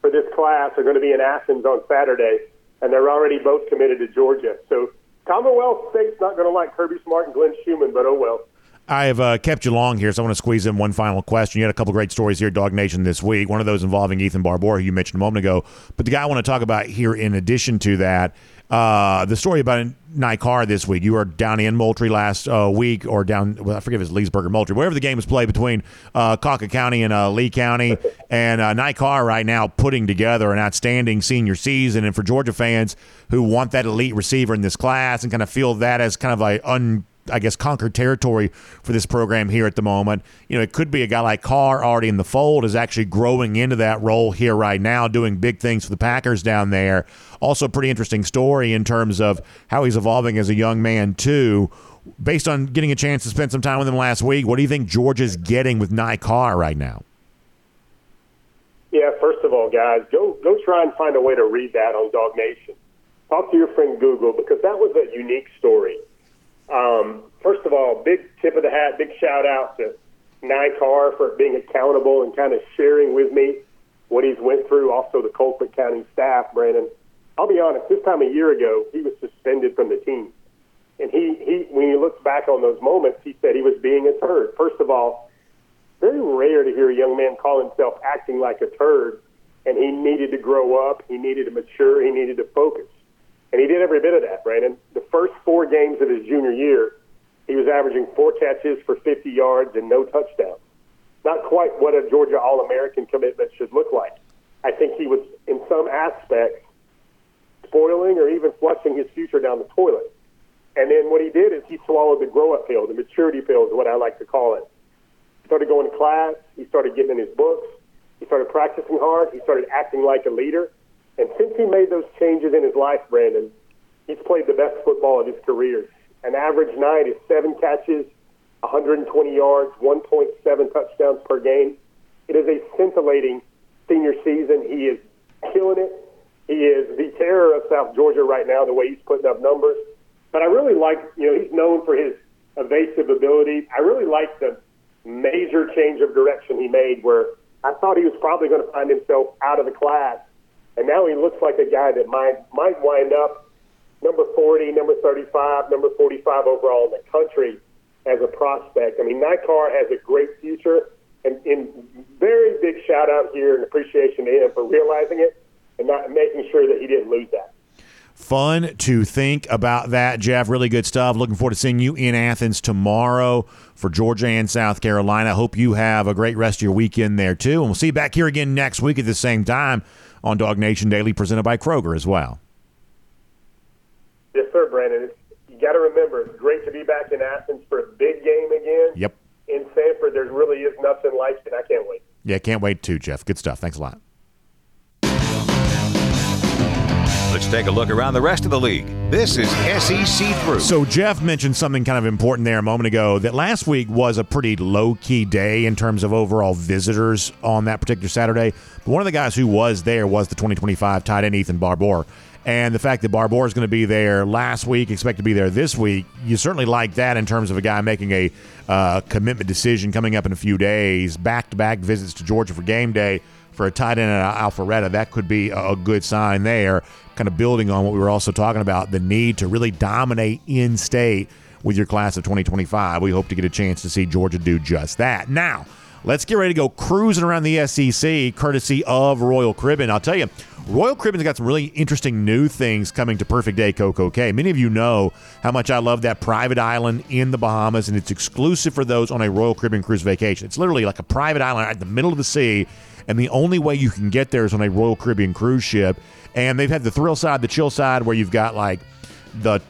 for this class are going to be in Athens on Saturday. and they're already both committed to Georgia. So Commonwealth State's not going to like Kirby Smart and Glenn Schumann, but oh well. I have uh, kept you long here, so I want to squeeze in one final question. You had a couple great stories here, DawgNation, this week. One of those involving Ethan Barbour, who you mentioned a moment ago. But the guy I want to talk about here, in addition to that, uh, the story about Nye Carr this week. You were down in Moultrie last uh, week, or down, well, I forget if it's Leesburg or Moultrie, wherever the game was played between uh, County and uh, Lee County. And uh, right now putting together an outstanding senior season. And for Georgia fans who want that elite receiver in this class and kind of feel that as kind of a un I guess, conquered territory for this program here at the moment. You know, it could be a guy like Carr already in the fold, is actually growing into that role here right now, doing big things for the Packers down there. Also, pretty interesting story in terms of how he's evolving as a young man, too. Based on getting a chance to spend some time with him last week, what do you think Georgia's getting with Nye Carr right now? Yeah, first of all, guys, go go try and find a way to read that on DawgNation. Talk to your friend Google because that was a unique story um, first of all, big tip of the hat, big shout out to Nye Carr for being accountable and kind of sharing with me what he's went through. Also, the Colquitt County staff, Brandon. I'll be honest. This time a year ago, he was suspended from the team, and he he when he looks back on those moments, he said he was being a turd. First of all, very rare to hear a young man call himself acting like a turd, and he needed to grow up. He needed to mature. He needed to focus. And he did every bit of that, Brandon. The first four games of his junior year, he was averaging four catches for 50 yards and no touchdowns. Not quite what a Georgia All American commitment should look like. I think he was, in some aspects, spoiling or even flushing his future down the toilet. And then what he did is he swallowed the grow up pill, the maturity pill is what I like to call it. He started going to class, he started getting in his books, he started practicing hard, he started acting like a leader and since he made those changes in his life, Brandon, he's played the best football of his career. An average night is seven catches, 120 yards, 1.7 touchdowns per game. It is a scintillating senior season. He is killing it. He is the terror of South Georgia right now, the way he's putting up numbers. But I really like, you know, he's known for his evasive ability. I really like the major change of direction he made where I thought he was probably going to find himself out of the class and now he looks like a guy that might might wind up number 40, number 35, number 45 overall in the country as a prospect. I mean, Carr has a great future, and, and very big shout out here and appreciation to him for realizing it and not making sure that he didn't lose that. Fun to think about that, Jeff. Really good stuff. Looking forward to seeing you in Athens tomorrow for Georgia and South Carolina. Hope you have a great rest of your weekend there, too. And we'll see you back here again next week at the same time on DawgNation Daily, presented by Kroger as well. Yes, sir, Brandon. You got to remember, it's great to be back in Athens for a big game again. Yep. In Sanford, there really is nothing like it. I can't wait. Yeah, can't wait too, Jeff. Good stuff. Thanks a lot. Take a look around the rest of the league. This is SEC Through. So, Jeff mentioned something kind of important there a moment ago that last week was a pretty low key day in terms of overall visitors on that particular Saturday. But one of the guys who was there was the 2025 tight end Ethan Barbour. And the fact that Barbour is going to be there last week, expect to be there this week, you certainly like that in terms of a guy making a uh, commitment decision coming up in a few days, back to back visits to Georgia for game day for a tight end at Alpharetta. That could be a good sign there kind of building on what we were also talking about the need to really dominate in state with your class of 2025. We hope to get a chance to see Georgia do just that. Now, let's get ready to go cruising around the SEC courtesy of Royal Caribbean. I'll tell you, Royal Caribbean's got some really interesting new things coming to Perfect Day CocoCay. Many of you know how much I love that private island in the Bahamas, and it's exclusive for those on a Royal Caribbean cruise vacation. It's literally like a private island at the middle of the sea, and the only way you can get there is on a Royal Caribbean cruise ship. And they've had the thrill side, the chill side, where you've got like the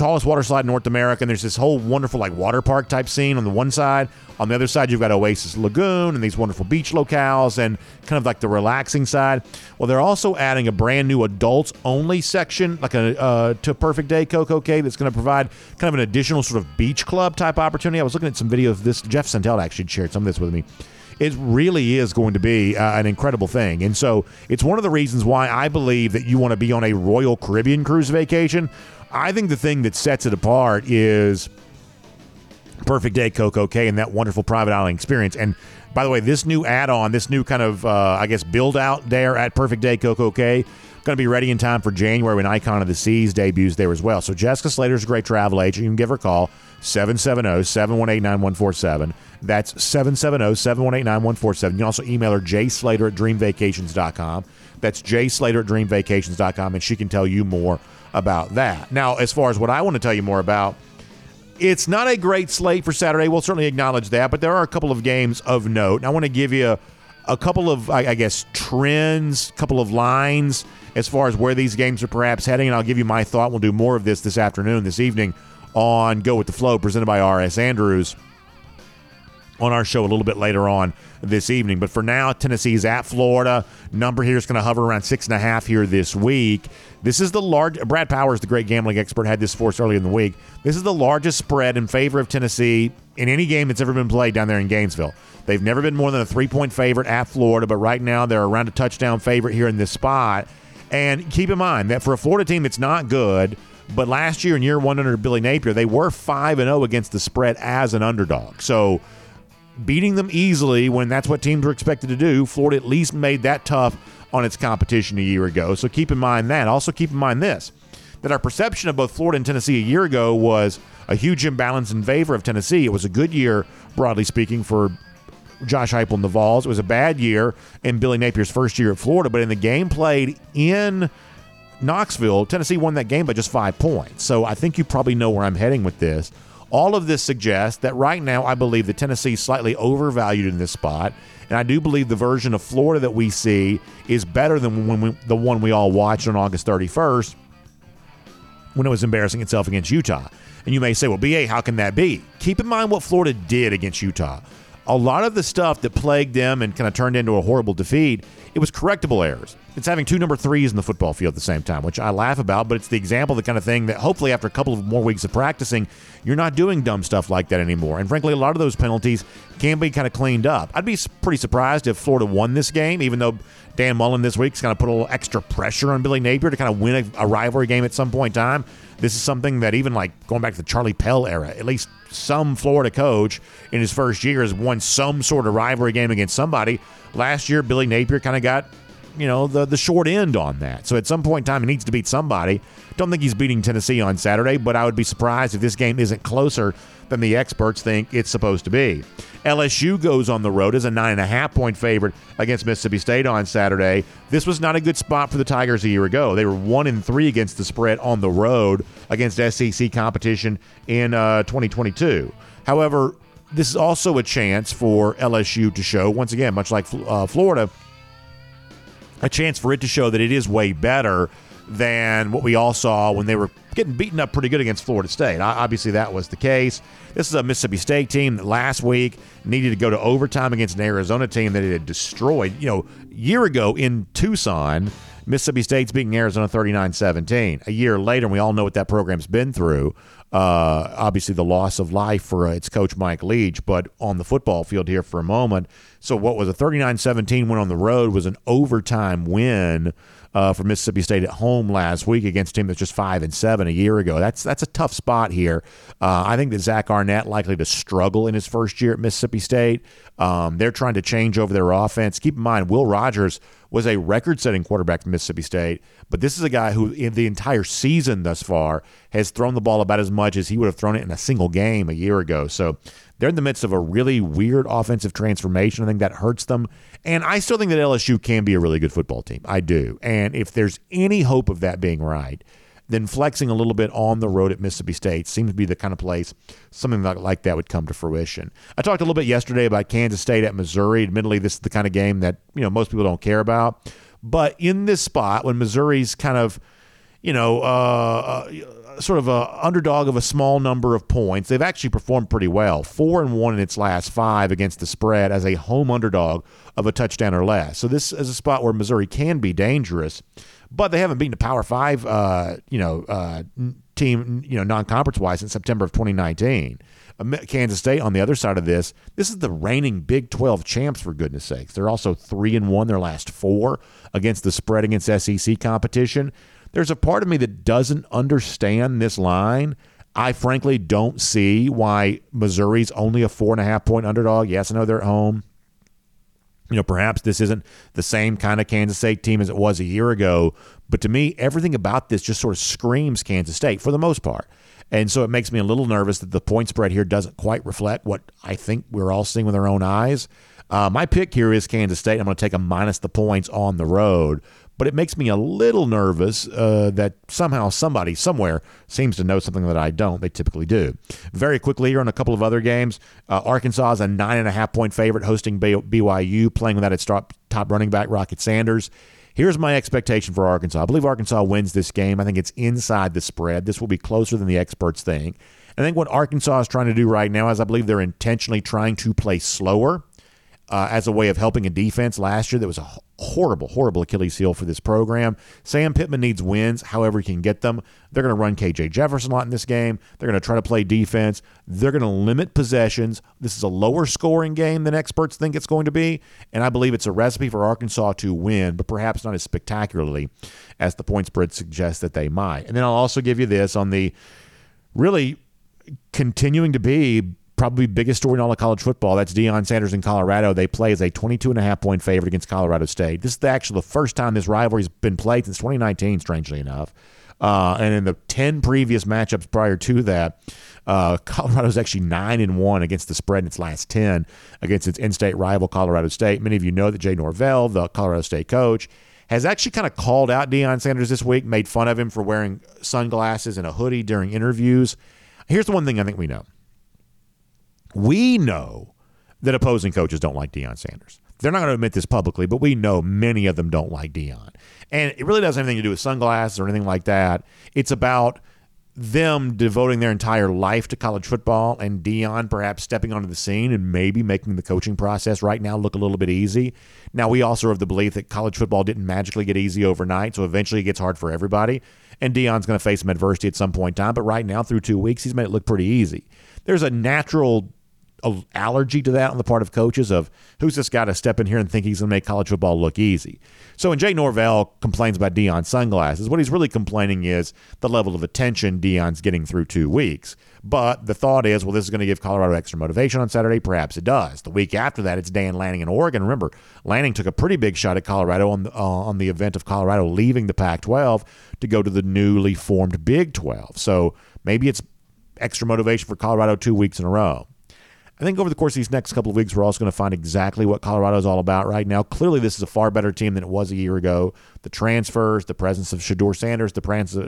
tallest water slide in North America, and there's this whole wonderful like water park type scene on the one side. On the other side, you've got Oasis Lagoon and these wonderful beach locales and kind of like the relaxing side. Well, they're also adding a brand new adults only section, like a uh, to Perfect Day CocoCay, that's going to provide kind of an additional sort of beach club type opportunity. I was looking at some videos of this. Jeff Sentell actually shared some of this with me it really is going to be uh, an incredible thing. And so it's one of the reasons why I believe that you want to be on a Royal Caribbean cruise vacation. I think the thing that sets it apart is Perfect Day Coco CocoCay and that wonderful private island experience. And by the way, this new add-on, this new kind of uh, I guess build out there at Perfect Day CocoCay, going going to be ready in time for January when Icon of the Seas debuts there as well. So Jessica Slater's a great travel agent. You can give her a call, 770-718-9147. That's 770-718-9147. You can also email her jslater at dreamvacations.com. That's jslater at dreamvacations.com, and she can tell you more about that. Now, as far as what I want to tell you more about, it's not a great slate for Saturday. We'll certainly acknowledge that, but there are a couple of games of note. And I want to give you a, a couple of, I, I guess, trends, couple of lines as far as where these games are perhaps heading. And I'll give you my thought. We'll do more of this this afternoon, this evening on Go with the Flow, presented by R.S. Andrews on our show a little bit later on this evening. But for now, Tennessee's at Florida. Number here is going to hover around six and a half here this week. This is the large. Brad Powers, the great gambling expert, had this for us earlier in the week. This is the largest spread in favor of Tennessee in any game that's ever been played down there in Gainesville. They've never been more than a three point favorite at Florida, but right now they're around a touchdown favorite here in this spot. And keep in mind that for a Florida team that's not good, but last year in year one under Billy Napier, they were 5 and 0 against the spread as an underdog. So beating them easily when that's what teams were expected to do, Florida at least made that tough on its competition a year ago. So keep in mind that. Also, keep in mind this that our perception of both Florida and Tennessee a year ago was a huge imbalance in favor of Tennessee. It was a good year, broadly speaking, for Josh Heupel and the Vols. It was a bad year in Billy Napier's first year at Florida, but in the game played in Knoxville, Tennessee won that game by just five points. So I think you probably know where I'm heading with this. All of this suggests that right now I believe that Tennessee is slightly overvalued in this spot. And I do believe the version of Florida that we see is better than when we, the one we all watched on August 31st when it was embarrassing itself against Utah. And you may say, well, BA, how can that be? Keep in mind what Florida did against Utah. A lot of the stuff that plagued them and kind of turned into a horrible defeat, it was correctable errors. It's having two number threes in the football field at the same time, which I laugh about, but it's the example, the kind of thing that hopefully after a couple of more weeks of practicing, you're not doing dumb stuff like that anymore. And frankly, a lot of those penalties can be kind of cleaned up. I'd be pretty surprised if Florida won this game, even though Dan Mullen this week's going to put a little extra pressure on Billy Napier to kind of win a, a rivalry game at some point in time. This is something that even like going back to the Charlie Pell era, at least some Florida coach in his first year has won some sort of rivalry game against somebody. Last year, Billy Napier kind of got you know the the short end on that. So at some point in time, he needs to beat somebody. Don't think he's beating Tennessee on Saturday, but I would be surprised if this game isn't closer than the experts think it's supposed to be. LSU goes on the road as a nine and a half point favorite against Mississippi State on Saturday. This was not a good spot for the Tigers a year ago. They were one in three against the spread on the road against SEC competition in uh, 2022. However, this is also a chance for LSU to show once again, much like uh, Florida a chance for it to show that it is way better than what we all saw when they were getting beaten up pretty good against Florida State. Obviously, that was the case. This is a Mississippi State team that last week needed to go to overtime against an Arizona team that it had destroyed. You know, year ago in Tucson, Mississippi State's beating Arizona 39 17. A year later, and we all know what that program's been through. Uh, obviously, the loss of life for uh, its coach, Mike Leach, but on the football field here for a moment. So, what was a 39 17 win on the road was an overtime win uh, for Mississippi State at home last week against a team that's just five and seven a year ago. That's that's a tough spot here. Uh, I think that Zach Arnett likely to struggle in his first year at Mississippi State. Um, they're trying to change over their offense. Keep in mind, Will Rogers was a record-setting quarterback for Mississippi State, but this is a guy who, in the entire season thus far, has thrown the ball about as much as he would have thrown it in a single game a year ago. So they're in the midst of a really weird offensive transformation. I think that hurts them. And I still think that LSU can be a really good football team. I do. And if there's any hope of that being right, then flexing a little bit on the road at Mississippi State seems to be the kind of place something like that would come to fruition. I talked a little bit yesterday about Kansas State at Missouri. Admittedly, this is the kind of game that you know most people don't care about. But in this spot, when Missouri's kind of, you know, uh, uh, sort of a underdog of a small number of points, they've actually performed pretty well. Four and one in its last five against the spread as a home underdog of a touchdown or less. So this is a spot where Missouri can be dangerous but they haven't beaten a Power Five, uh, you know, uh, team, you know, non-conference wise since September of 2019. Kansas State on the other side of this, this is the reigning Big 12 champs for goodness sakes. They're also three and one their last four against the spread against SEC competition. There's a part of me that doesn't understand this line. I frankly don't see why Missouri's only a four and a half point underdog. Yes, I know they're at home. You know, perhaps this isn't the same kind of Kansas State team as it was a year ago, but to me, everything about this just sort of screams Kansas State for the most part. And so it makes me a little nervous that the point spread here doesn't quite reflect what I think we're all seeing with our own eyes. Uh, my pick here is Kansas State. I'm going to take a minus the points on the road, but it makes me a little nervous uh, that somehow somebody somewhere seems to know something that I don't. They typically do. Very quickly here on a couple of other games, uh, Arkansas is a nine and a half point favorite hosting BYU, playing without its top, top running back Rocket Sanders. Here's my expectation for Arkansas. I believe Arkansas wins this game. I think it's inside the spread. This will be closer than the experts think. I think what Arkansas is trying to do right now is I believe they're intentionally trying to play slower uh, as a way of helping a defense last year that was a horrible, horrible Achilles heel for this program. Sam Pittman needs wins, however he can get them. They're going to run KJ Jefferson a lot in this game. They're going to try to play defense. They're going to limit possessions. This is a lower scoring game than experts think it's going to be, and I believe it's a recipe for Arkansas to win, but perhaps not as spectacularly as the point spread suggests that they might. And then I'll also give you this on the really continuing to be probably biggest story in all of college football. That's Deion Sanders in Colorado. They play as a 22 and a half point favorite against Colorado State. This is actually the first time this rivalry's been played since 2019, strangely enough. Uh, and in the 10 previous matchups prior to that, uh, Colorado's actually 9 and 1 against the spread in its last 10 against its in state rival, Colorado State. Many of you know that Jay Norvell, the Colorado State coach, has actually kind of called out Deion Sanders this week, made fun of him for wearing sunglasses and a hoodie during interviews. Here's the one thing I think we know we know that opposing coaches don't like Deion Sanders. They're not going to admit this publicly, but we know many of them don't like Deion. And it really doesn't have anything to do with sunglasses or anything like that. It's about them devoting their entire life to college football and Deion perhaps stepping onto the scene and maybe making the coaching process right now look a little bit easy. Now, we also of the belief that college football didn't magically get easy overnight, so eventually it gets hard for everybody. And Deion's going to face some adversity at some point in time, but right now, through two weeks, he's made it look pretty easy. There's a natural allergy to that on the part of coaches of who's this guy to step in here and think he's going to make college football look easy. So when Jay Norvell complains about Deion sunglasses, what he's really complaining is the level of attention Deion's getting through two weeks. But the thought is, well, this is going to give Colorado extra motivation on Saturday. Perhaps it does. The week after that, it's Dan Lanning in Oregon. Remember, Lanning took a pretty big shot at Colorado on the, uh, on the event of Colorado leaving the Pac-12 to go to the newly formed Big 12. So maybe it's extra motivation for Colorado two weeks in a row. I think over the course of these next couple of weeks, we're also going to find exactly what Colorado is all about right now. Clearly, this is a far better team than it was a year ago. The transfers, the presence of Shedeur Sanders, the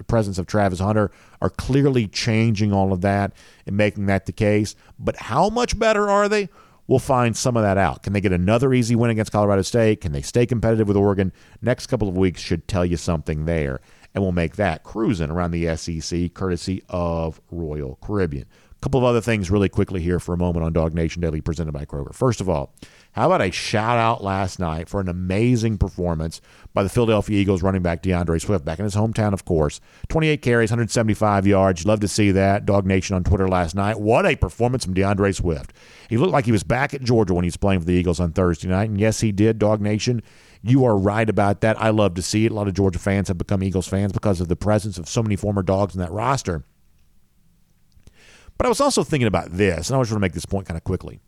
presence of Travis Hunter are clearly changing all of that and making that the case. But how much better are they? We'll find some of that out. Can they get another easy win against Colorado State? Can they stay competitive with Oregon? Next couple of weeks should tell you something there. And we'll make that cruising around the SEC courtesy of Royal Caribbean couple of other things really quickly here for a moment on DawgNation Daily presented by Kroger. First of all, how about a shout out last night for an amazing performance by the Philadelphia Eagles running back D'Andre Swift back in his hometown, of course. 28 carries, 175 yards. Love to see that. DawgNation on Twitter last night. What a performance from D'Andre Swift. He looked like he was back at Georgia when he was playing for the Eagles on Thursday night. And yes, he did, DawgNation. You are right about that. I love to see it. A lot of Georgia fans have become Eagles fans because of the presence of so many former dogs in that roster. But I was also thinking about this, and I just want to make this point kind of quickly.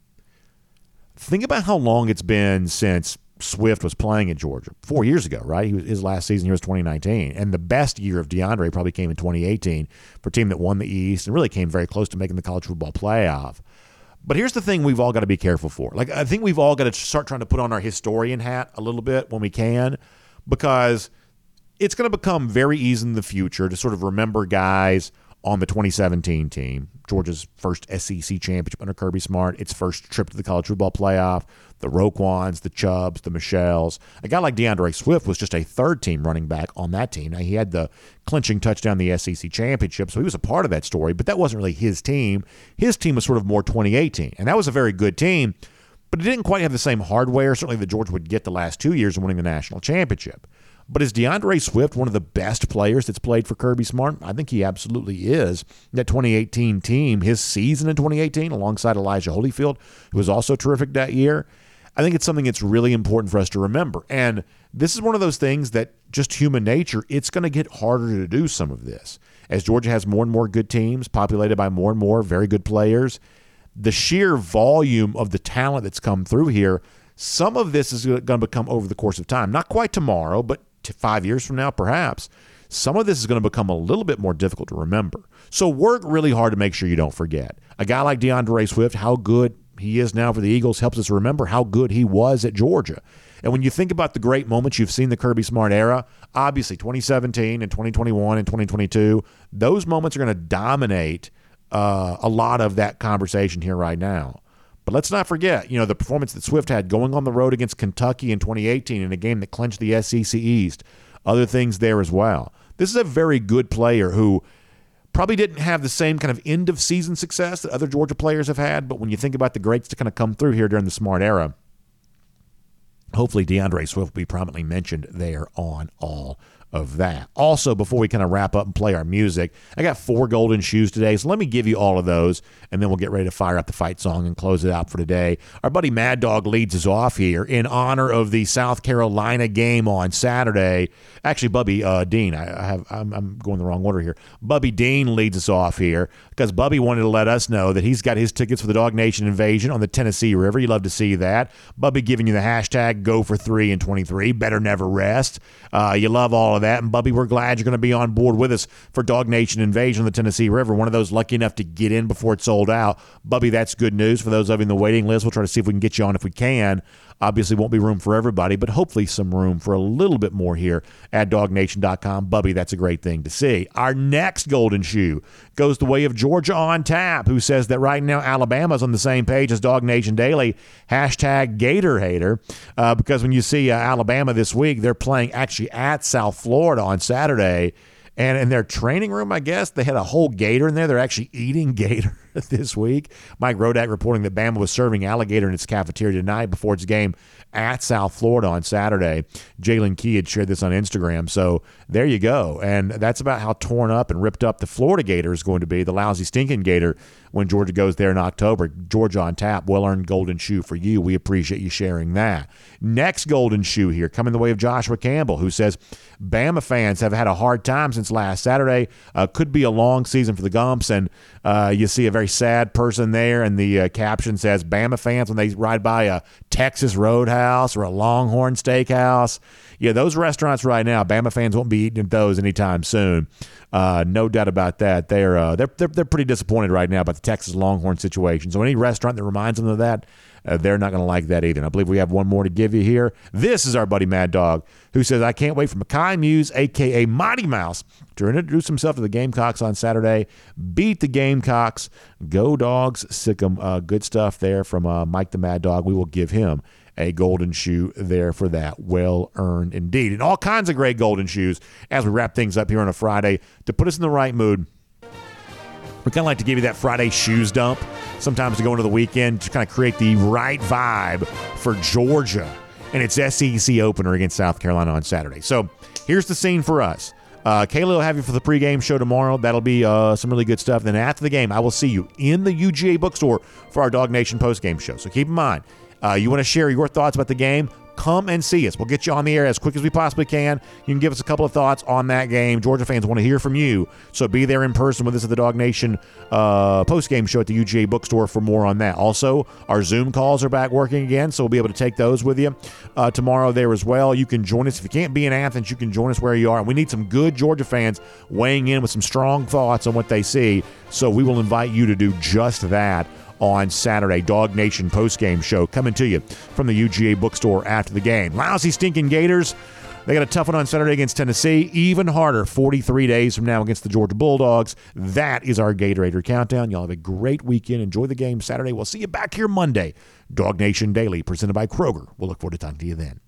Think about how long it's been since Swift was playing in Georgia. Four years ago, right? He Was, his last season here was 2019. And the best year of D'Andre probably came in 2018 for a team that won the East and really came very close to making the college football playoff. But here's the thing we've all got to be careful for. Like, I think we've all got to start trying to put on our historian hat a little bit when we can, because it's going to become very easy in the future to sort of remember guys – on the 2017 team, Georgia's first SEC championship under Kirby Smart, its first trip to the college football playoff, the Roquans, the Chubbs, the Michels. A guy like D'Andre Swift was just a third team running back on that team. Now, he had the clinching touchdown the SEC championship, so he was a part of that story, but that wasn't really his team. His team was sort of more 2018, and that was a very good team, but it didn't quite have the same hardware, certainly, that Georgia would get the last two years of winning the national championship. But is D'Andre Swift one of the best players that's played for Kirby Smart? I think he absolutely is. That 2018 team, his season in 2018, alongside Elijah Holyfield, who was also terrific that year, I think it's something that's really important for us to remember. And this is one of those things that just human nature, it's going to get harder to do some of this. As Georgia has more and more good teams, populated by more and more very good players, the sheer volume of the talent that's come through here Some of this is going to become over the course of time. Not quite tomorrow, but five years from now, perhaps. Some of this is going to become a little bit more difficult to remember. So work really hard to make sure you don't forget. A guy like D'Andre Swift, how good he is now for the Eagles, helps us remember how good he was at Georgia. And when you think about the great moments you've seen the Kirby Smart era, obviously 2017 and 2021 and 2022, those moments are going to dominate uh, a lot of that conversation here right now. But let's not forget, you know, the performance that Swift had going on the road against Kentucky in 2018 in a game that clinched the SEC East. Other things there as well. This is a very good player who probably didn't have the same kind of end of season success that other Georgia players have had. But when you think about the greats to kind of come through here during the smart era, hopefully D'Andre Swift will be prominently mentioned there on all of that. Also, before we kind of wrap up and play our music, I got four golden shoes today. So let me give you all of those, and then we'll get ready to fire up the fight song and close it out for today. Our buddy Mad Dog leads us off here in honor of the South Carolina game on Saturday. Actually, Bubby uh, Dean, I, I have I'm, I'm, going the wrong order here. Bubby Dean leads us off here because Bubby wanted to let us know that he's got his tickets for the DawgNation invasion on the Tennessee River. You love to see that. Bubby giving you the hashtag Go for Three and Twenty Three. Better never rest. Uh, you love all of that, and Bubby, we're glad you're going to be on board with us for DawgNation Invasion on the Tennessee River. One of those lucky enough to get in before it sold out. Bubby, that's good news for those of you in the waiting list. We'll try to see if we can get you on if we can. Obviously, won't be room for everybody, but hopefully some room for a little bit more here at dawgnation.com. Bubby, that's a great thing to see. Our next golden shoe goes the way of Georgia on tap, who says that right now Alabama's on the same page as DawgNation Daily. Hashtag Gator Hater, uh, because when you see uh, Alabama this week, they're playing actually at South Florida on Saturday. And in their training room, I guess, they had a whole gator in there. They're actually eating gator this week. Mike Rodak reporting that Bama was serving alligator in its cafeteria tonight before its game at South Florida on Saturday. Jaylen Key had shared this on Instagram. So there you go. And that's about how torn up and ripped up the Florida Gator is going to be, the lousy, stinking Gator, when Georgia goes there in October. Georgia on tap, well earned golden shoe for you. We appreciate you sharing that. Next golden shoe here, coming the way of Joshua Campbell, who says Bama fans have had a hard time since last Saturday. Uh, could be a long season for the Gumps. And uh, you see a very sad person there, and the uh, caption says Bama fans when they ride by a Texas Roadhouse or a Longhorn Steakhouse. Yeah, those restaurants right now, Bama fans won't be eating at those anytime soon. Uh, no doubt about that. They're, uh, they're they're they're pretty disappointed right now about the Texas Longhorn situation. So any restaurant that reminds them of that, uh, they're not going to like that either. And I believe we have one more to give you here. This is our buddy Mad Dog, who says, I can't wait for Mekhi Mews, a.k.a. Mighty Mouse, to introduce himself to the Gamecocks on Saturday. Beat the Gamecocks. Go Dogs. Sick 'em. Uh, good stuff there from uh, Mike the Mad Dog. We will give him a golden shoe there for that. Well earned indeed. And all kinds of great golden shoes as we wrap things up here on a Friday to put us in the right mood. We kind of like to give you that Friday shoes dump sometimes to go into the weekend to kind of create the right vibe for Georgia and its SEC opener against South Carolina on Saturday. So here's the scene for us. Uh, will have you for the pregame show tomorrow. That'll be uh, some really good stuff. Then after the game, I will see you in the UGA bookstore for our DawgNation postgame show. So keep in mind, uh, you want to share your thoughts about the game? come and see us. We'll get you on the air as quick as we possibly can. You can give us a couple of thoughts on that game. Georgia fans want to hear from you, so be there in person with us at the DawgNation uh, post game show at the UGA bookstore for more on that. Also, our Zoom calls are back working again, so we'll be able to take those with you uh, tomorrow there as well. You can join us if you can't be in Athens. You can join us where you are. And we need some good Georgia fans weighing in with some strong thoughts on what they see. So we will invite you to do just that on Saturday. DawgNation postgame show coming to you from the UGA bookstore after the game. Lousy, stinking Gators. They got a tough one on Saturday against Tennessee. Even harder 43 days from now against the Georgia Bulldogs. That is our Gator Hater countdown. Y'all have a great weekend. Enjoy the game Saturday. We'll see you back here Monday. DawgNation Daily, presented by Kroger. We'll look forward to talking to you then.